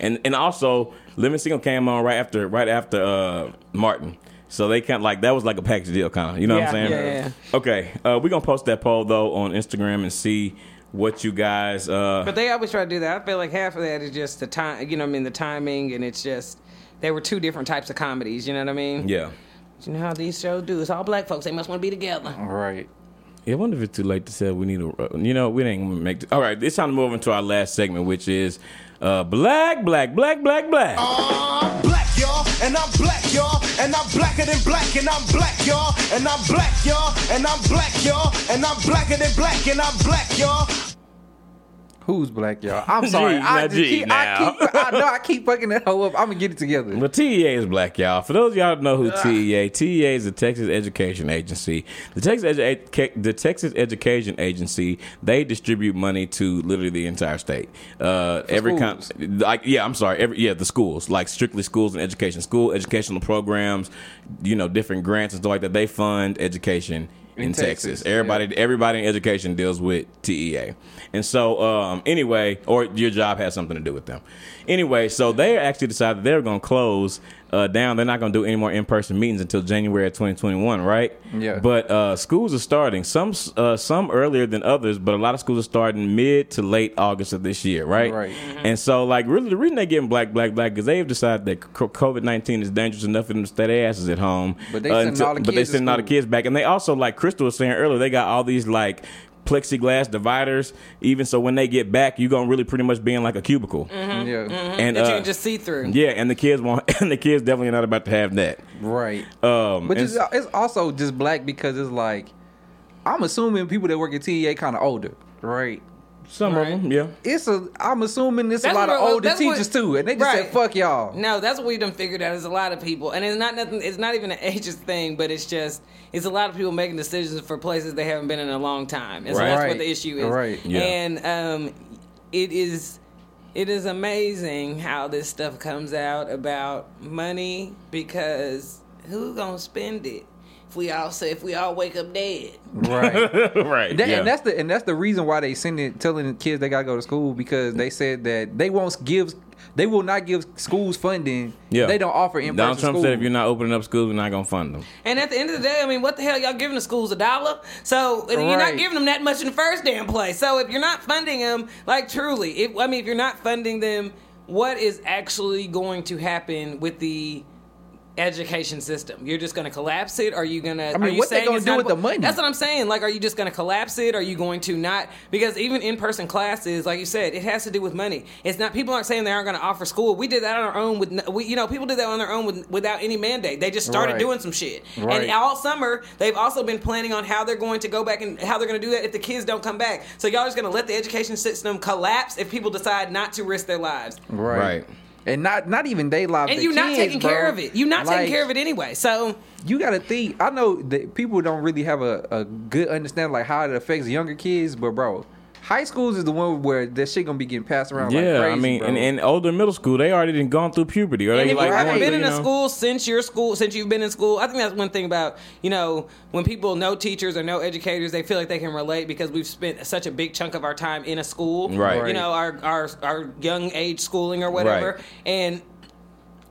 and and also Living Single came on right after right after uh, Martin. So they kind of like that was like a package deal, kind of. You know what I'm saying? yeah, yeah. Okay, uh, we're gonna post that poll though on Instagram and see what you guys. Uh, But they always try to do that. I feel like half of that is just the time, you know what I mean, the timing, and it's just, they were two different types of comedies, you know what I mean? yeah, You know how these shows do. It's all black folks. They must want to be together. Right. I wonder if it's too late to say we need a. Uh, you know, we gonna make. All right, it's time to move into our last segment, which is uh, black, black, black, black, black. Black, y'all, and I'm black, y'all, and I'm blacker than black, and I'm black, y'all, and I'm black, y'all, and I'm black, y'all, and I'm blacker than black, and I'm black, y'all. Who's black, y'all? I'm sorry. Gee, I, just gee, keep. I keep. I know I keep fucking that hoe up. I'm gonna get it together. But TEA is black, y'all. For those of y'all that know who TEA, TEA is the Texas Education Agency. The Texas Edu- the Texas Education Agency they distribute money to literally the entire state. Uh, every kind, like yeah, I'm sorry, every yeah, the schools like strictly schools and education, school educational programs, you know, different grants and stuff like that. They fund education in, In Texas. Texas, Everybody, everybody in education deals with TEA, and so um, anyway, or your job has something to do with them. Anyway, so they actually decided they're going to close uh, down. They're not going to do any more in person meetings until January of 2021, right? Yeah. But uh, schools are starting some uh, some earlier than others, but a lot of schools are starting mid to late August of this year, right? Right. And so, like, really, the reason they're getting black, black, black, because they've decided that COVID nineteen is dangerous enough for them to stay their asses at home. But they uh, sending until- all the but they kids all the kids back, and they also, like Crystal was saying earlier, they got all these like plexiglass dividers. Even so, when they get back, you're gonna really pretty much be in like a cubicle. Yeah. And Mm-hmm. that you uh, can just see through. yeah, and the kids won't, and the kids definitely not about to have that. Right. Um, But and it's, it's also just black because it's like I'm assuming people that work at TEA kind of older, right? Some Right. of them, yeah. It's a I'm assuming it's That's a lot of older that's what- teachers too, and they just Right. said fuck y'all. No, that's what we done figured out is a lot of people, and it's not nothing. It's not even an ageist thing, but it's just it's a lot of people making decisions for places they haven't been in a long time, and so Right. that's Right. what the issue is. Right. Yeah. And um, it is it is amazing how this stuff comes out about money because who gonna spend it? If we all say if we all wake up dead, Right. right. That- yeah. And that's the and that's the reason why they send it telling the kids they gotta go to school because they said that they won't give they will not give schools funding. yeah. They don't offer in Donald Trump school. said if you're not opening up schools, we're not gonna fund them. And at the end of the day, I mean, what the hell y'all giving the schools a dollar? So and you're not giving them that much in the first damn place. So if you're not funding them, like truly, if I mean, if you're not funding them, what is actually going to happen with the education system? You're just going to collapse it? Are you going to? I mean, are you what they saying gonna do with the money? That's what I'm saying. Like, are you just going to collapse it? Are you going to not? Because even in-person classes, like you said, it has to do with money. It's not. People aren't saying they aren't going to offer school. We did that on our own with. We, you know, people did that on their own with, without any mandate. They just started Right. doing some shit. Right. And all summer, they've also been planning on how they're going to go back and how they're going to do that if the kids don't come back. So y'all just going to let the education system collapse if people decide not to risk their lives. right. Right. And not not even they live. And you're not kids, taking care of it. You're not Like, taking care of it anyway. So You gotta think. I know that people don't really have a, a good understanding like how it affects younger kids, but bro, high schools is the one where that shit gonna be getting passed around. like Yeah, crazy, I mean, bro. and, and older middle school, they already done gone through puberty, or And they if like you haven't been through, in a know- school since your school, since you've been in school, I think that's one thing about you know when people know teachers or know educators, they feel like they can relate because we've spent such a big chunk of our time in a school, Right. You know, our our our young age schooling or whatever, Right. and.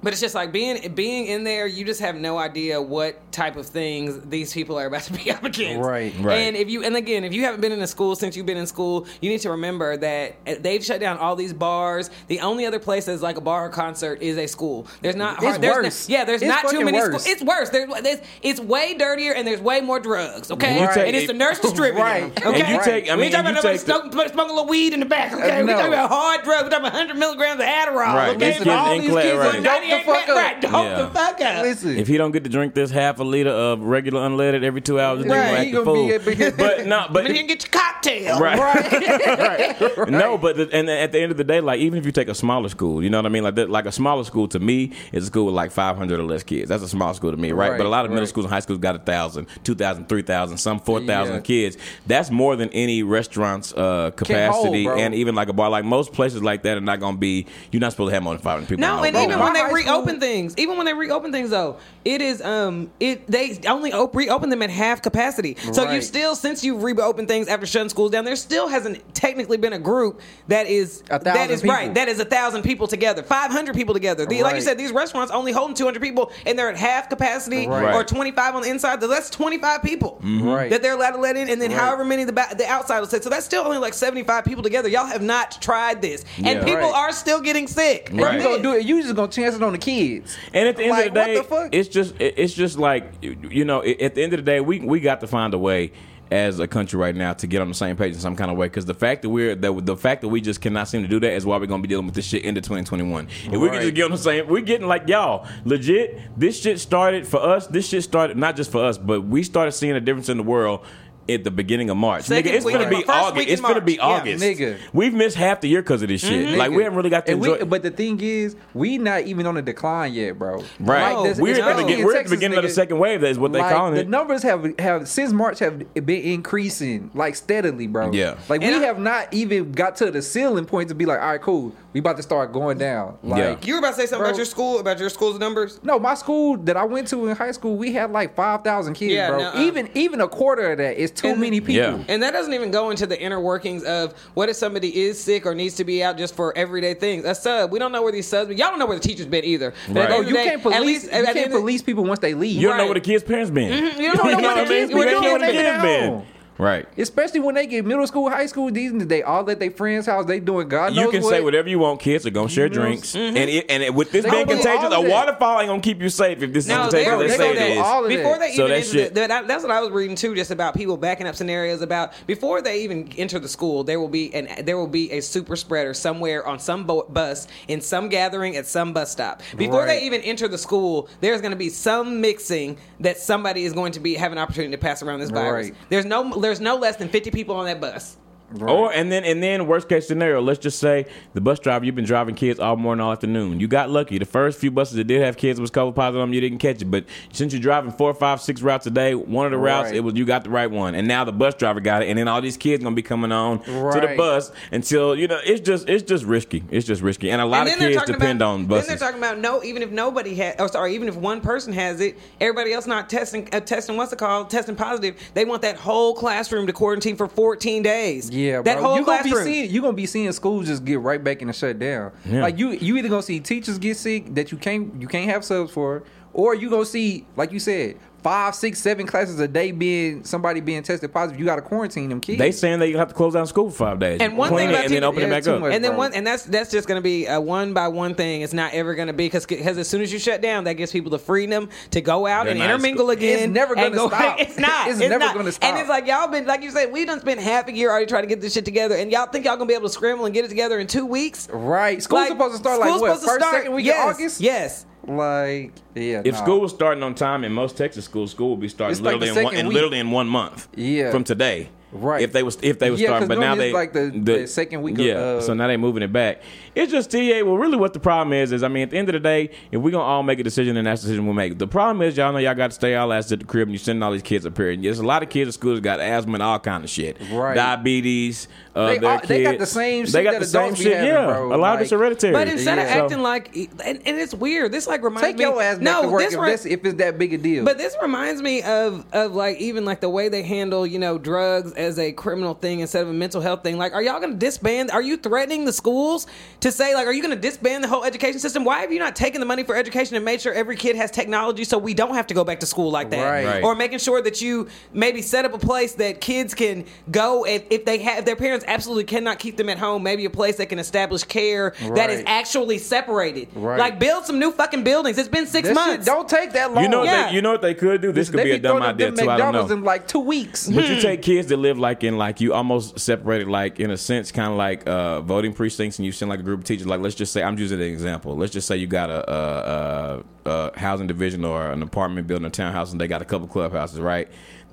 But it's just like being being in there, you just have no idea what type of things these people are about to be up against. Right. Right. And if you and again, if you haven't been in a school since you've been in school, you need to remember that they've shut down all these bars. The only other place that's like a bar or concert is a school. There's not. It's hard, there's worse. No, yeah, there's It's not too many. worse. Schools. It's worse. There's, there's it's way dirtier and there's way more drugs. Okay, You take- and it's the nurse distributing. Right. Okay, And you take- I we mean, ain't talking about nobody smoking, smoking a little weed in the back. Okay, uh, we No. talking about hard drugs. We talking about 100 milligrams of Adderall. Right. Okay, These all these kids right. On Dope the fuck up. Right, dope Yeah. the fuck up. Listen, If he don't get to drink this half a liter of regular unleaded every two hours, then Right, right, he he gonna be fool. a big- But no, but But you can get your cocktail. right. right, right. No, but the, and at the end of the day, like even if you take a smaller school, you know what I mean. Like that, like a smaller school to me is a school with like 500 or less kids. That's a small school to me, right? Right, but a lot of middle right. schools and high schools got a thousand, two thousand, three thousand, some four thousand Yeah. kids. That's more than any restaurant's uh, capacity, bro. and even like a bar. Like most places like that are not going to be. You're not supposed to have more than 500 people. No, in and the whole even when they high reopen things, even when they reopen things though, it is um it they only op- reopen them at half capacity. So you still since you've reopened things after shutting schools down, there still hasn't technically been a group that is A that thousand right that is a thousand people together, five hundred people together. The- Like you said, these restaurants only holding two hundred people and they're at half capacity Right. or twenty five on the inside. That's twenty five people Right. that they're allowed to let in, and then Right. however many the ba- the outside will say. So that's still only like seventy five people together. Y'all have not tried this, and people Right. are still getting sick. Right. you gonna do it. You just gonna chance it on the kids. And at the end Like, of the day, the it's just it's just like you know. At the end of the day, we we got to find a way as a country right now to get on the same page in some kind of way. Because the fact that we're that the fact that we just cannot seem to do that is why we're gonna be dealing with this shit into 2021. If we can Right. just get on the same, we're getting like y'all legit. This shit started for us. This shit started not just for us, but we started seeing a difference in the world. At the beginning of March, Second nigga, it's week gonna in be Mar- first August. in It's gonna be March. Yeah. August, Nigga. We've missed half the year because of this shit. Mm-hmm. Like we haven't really got to And enjoy. we, but the thing is, we not even on the decline yet, bro. right, No, this- we're, at the, especially begin- in we're at the Texas, beginning of the nigga, second wave. That is what they like, calling the it. numbers have have since March have been increasing like steadily, bro. Yeah. like And we I- have not even got to the ceiling point to be like, all right, cool, we about to start going down. Like, Yeah. You were about to say something Bro. about your school, about your school's numbers? No, my school that I went to in high school, we had like five thousand kids, Yeah, bro. no, uh, even even a quarter of that is too And- many people. Yeah. And that doesn't even go into the inner workings of what if somebody is sick or needs to be out just for everyday things. A sub, we don't know where these subs. Y'all don't know where the teachers been either. But Right. Oh, you day, can't police. At least, you at the can't end police people once they leave. You don't know where the kids' parents been. You don't know You where know the what I kids- mean? where the don't know where the kids kids been. Been. Right. Especially when they get middle school, high school, these they all at their friends' house. They doing God knows You can what. say whatever you want. Kids are gonna share You know, drinks, and it, and it, with this They being gonna do contagious, a of that. waterfall ain't gonna keep you safe if this No, is they, contagious. they They, say say that it is. all of before they So even that enter shit- the, that, that's what I was reading too, just about people backing up scenarios about before they even enter the school, there will be an there will be a super spreader somewhere on some bo- bus in some gathering at some bus stop. Before Right. they even enter the school, there's going to be some mixing that somebody is going to be have an opportunity to pass around this virus. Right. There's no there's no less than 50 people on that bus. Or and then and then worst case scenario, let's just say the bus driver you've been driving kids all morning, all afternoon. You got lucky. The first few buses that did have kids was COVID positive on them, you didn't catch it. But since you're driving four, five, six routes a day, one of the routes Right. it was you got the right one, and now the bus driver got it, and then all these kids gonna be coming on to the bus until you know it's just it's just risky. It's just risky, and a lot and of kids depend about, on Then buses. they're talking about no, even if nobody has, oh sorry, even if one person has it, everybody else not testing, uh, testing what's it called, testing positive. They want that whole classroom to quarantine for 14 days. Yeah, that bro. whole you gonna be seeing you gonna be seeing schools just get right back in the shutdown. Yeah. Like you you either gonna see teachers get sick that you can't you can't have subs for, or you gonna see like you said five, six, seven classes a day being somebody being tested positive. You gotta quarantine them kids. They saying they have to close down school for five days. And one Clean thing it about and then teachers- open it yeah, back too up. much. and then bro. one, and that's that's just going to be a one by one thing. It's not ever going to be because because as soon as you shut down, that gives people the freedom to go out They're and not intermingle sc- again. It's never and gonna go- stop. It's not. It's It's, never not. gonna stop. And it's like y'all been like you said, we done spent half a year already trying to get this shit together, and y'all think y'all gonna be able to scramble and get it together in two weeks? right. School's Like, supposed to start like school's what supposed to first, start- second week yes, of August. Yes. Like yeah. If nah. school was starting on time in most Texas schools, school would be starting It's like literally the in one, second in week. literally in one month. Yeah. from today. Right. If they was if they was Yeah, starting, 'cause but now they it's like the- the second week of, Yeah, uh, so now they moving it back. It's just TA. Well, really, what the problem is is I mean, at the end of the day, if we gonna all make a decision, then that's the decision we'll make. The problem is y'all know y'all got to stay all ass at the crib, and you sending all these kids up here. And there's a lot of kids at school that got asthma and all kind of shit. Right. Diabetes. Uh, They their all- they got the same They got that the same shit. having, yeah, bro. a lot of it's hereditary. But instead Yeah. of So- acting like, and, and it's weird. This like reminds Take me. your ass back no, to work this if, re- that's, if it's that big a deal. But this reminds me of of like even like the way they handle you know drugs as a criminal thing instead of a mental health thing. Like, are y'all going to disband? Are you threatening the schools to say like, are you going to disband the whole education system? Why have you not taken the money for education and made sure every kid has technology so we don't have to go back to school like that? Right. Right. Or making sure that you maybe set up a place that kids can go if, if they have if their parents absolutely cannot keep them at home. Maybe a place that can establish care that is actually separated. Right. Like build some new fucking buildings. It's been six That shit months. don't take that long. You know, what Yeah. they, you know what they could do. This could be a dumb idea too. I don't know. McDonald's in like two weeks. But you hmm. take kids that live like in like you almost separated like in a sense kind of like uh, voting precincts and you send like a group of teachers. Like let's just say I'm using an example. Let's just say you got a, a, a, a housing division or an apartment building a townhouse and they got a couple clubhouses right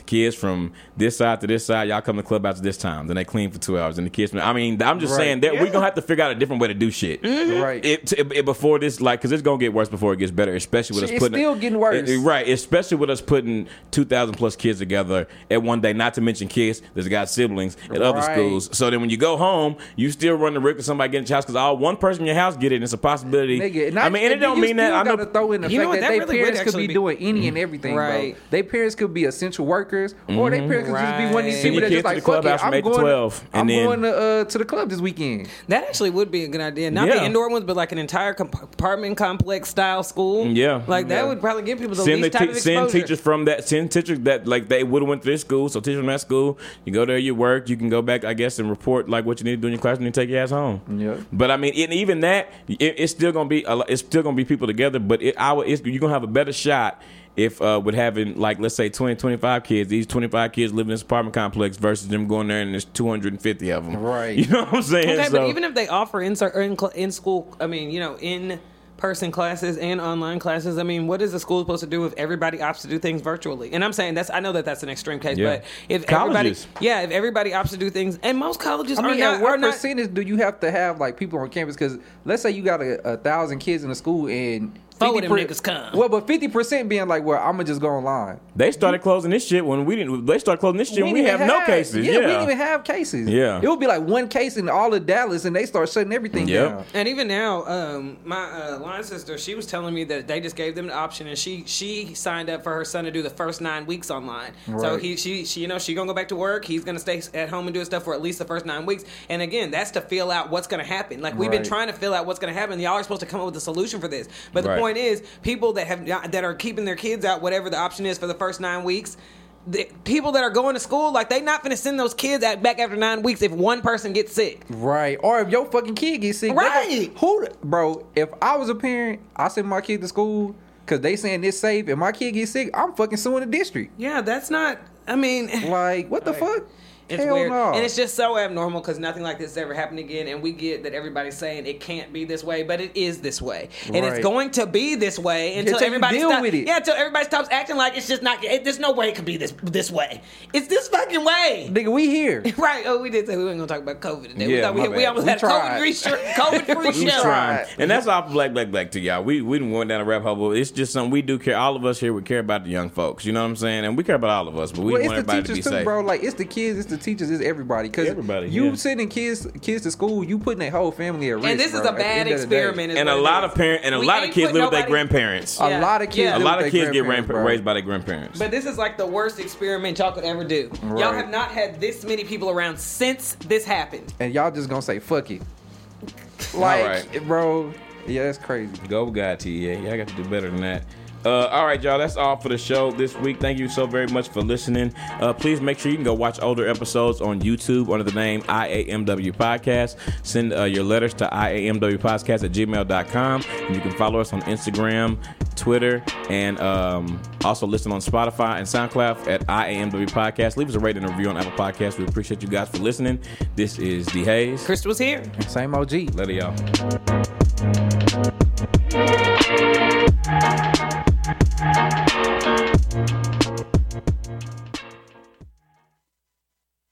kids from this side to this side y'all come to the club after this time then they clean for two hours and the kids from, I mean I'm just Right. saying that we're gonna have to figure out a different way to do shit mm-hmm. Right. it, it, it- before this like because it's gonna get worse before it gets better especially with Shit, us it's putting still getting worse. it- it- right especially with us putting 2,000 plus kids together at one day, not to mention kids that's got siblings at other schools. So then when you go home, you still run the risk of somebody getting a house because all one person in your house get it, and it's a possibility. Nigga, I mean, and it don't mean that. I I know. to throw in the You know fact what, that that their really parents could be be- doing any and mm-hmm. everything, Right. bro. Their parents could be essential workers, or their parents could just be one of these Send people that just like the fuck it. clubhouse from I'm eight to going. 12, I'm then- going to uh, to the club this weekend. That actually would be a good idea. Not Yeah. the indoor ones, but like an entire apartment complex style school. Yeah. like that Yeah. would probably give people the Send the least type te- of send teachers from that send teachers that like they would have went to this school. So teachers from that school, you go there, you work, you can go back, I guess, and report like what you need to do in your class, and you take your ass home. Yeah. But I mean, and even that, it, it's still gonna be a, lo- it's still gonna be people together. But it, our, it's, you're gonna have a better shot if uh, with having like let's say 20, 25 kids, these twenty five kids live in this apartment complex versus them going there and there's two hundred and fifty of them. Right. You know what I'm saying? Okay, So- but even if they offer in in, in school, I mean, you know, in person classes and online classes, I mean, what is the school supposed to do if everybody opts to do things virtually? And I'm saying that's I know that that's an extreme case, Yeah. but if Colleges. everybody, yeah, if everybody opts to do things, and most colleges I are mean, not, at what are not percentage do you have to have like people on campus? Because let's say you got a, a thousand kids in a school and Four of them niggas come. Well, but fifty percent being like, well, I'm gonna just go online. they started closing this shit when we didn't. They started closing this shit. when we didn't have no cases. Yeah, Yeah, we didn't even have cases. Yeah. it would be like one case in all of Dallas, and they start shutting everything Yep. down. And even now, um, my uh, line sister, she was telling me that they just gave them the option, and she she signed up for her son to do the first nine weeks online. So Right. he she, she you know she gonna go back to work. He's gonna stay at home and do his stuff for at least the first nine weeks. And again, that's to feel out what's gonna happen. Like we've been trying to fill out what's gonna happen. Y'all are supposed to come up with a solution for this. But the Right. Point is, people that have not- that are keeping their kids out, whatever the option is for the first nine weeks. The people that are going to school, like they not gonna send those kids out back after nine weeks if one person gets sick. Right. Or if your fucking kid gets sick, Right. who, bro? If I was a parent, I send my kid to school because they saying it's safe. If my kid gets sick, I'm fucking suing the district. Yeah, that's not. I mean, Like, what the Like, fuck? It's Hell weird, no. and it's just so abnormal because nothing like this has ever happened again. And we get that everybody's saying it can't be this way, but it is this way, and it's going to be this way until Until everybody deal stop- with it. Yeah, until everybody stops acting like it's just not. It, there's no way it could be this this way. It's this fucking way. Nigga, we here. Right. Oh, we did say we weren't gonna talk about COVID today. we Yeah, thought we, my we almost We had a tried. COVID free show. COVID free We show. tried. And that's all for black, black, black to y'all. We we didn't want down a rap hole. It's just something we do care. All of us here we care about the young folks. You know what I'm saying? And we care about all of us, but we Well, want it's the everybody to be too, safe. bro. Like it's the kids, it's the teachers, it's everybody. Because Everybody, you yeah. sending kids kids to school, you putting their whole family at risk. And this is bro, a bad end of the day. experiment. and a lot is. of parents and a We lot of kids put live with their nobody- grandparents. A lot of kids. Yeah. A lot of kids get grandparents, ran- raised by their grandparents. But this is like the worst experiment y'all could ever do. Y'all have not had this many people around since this happened. and y'all just gonna say fuck it. Like, right. bro, yeah, that's crazy. Go God, TEA. Y'all got to do better than that. Uh, all right, y'all. That's all for the show this week. Thank you so very much for listening. Uh, please make sure you can go watch older episodes on YouTube under the name IAMW Podcast. Send uh, your letters to IAMWPodcast at gmail.com. And you can follow us on Instagram, Twitter, and um, also listen on Spotify and SoundCloud at IAMW Podcast. Leave us a rating and review on Apple Podcasts. We appreciate you guys for listening. This is D Hayes. Chris was here. Same OG. Later, y'all. Thank you.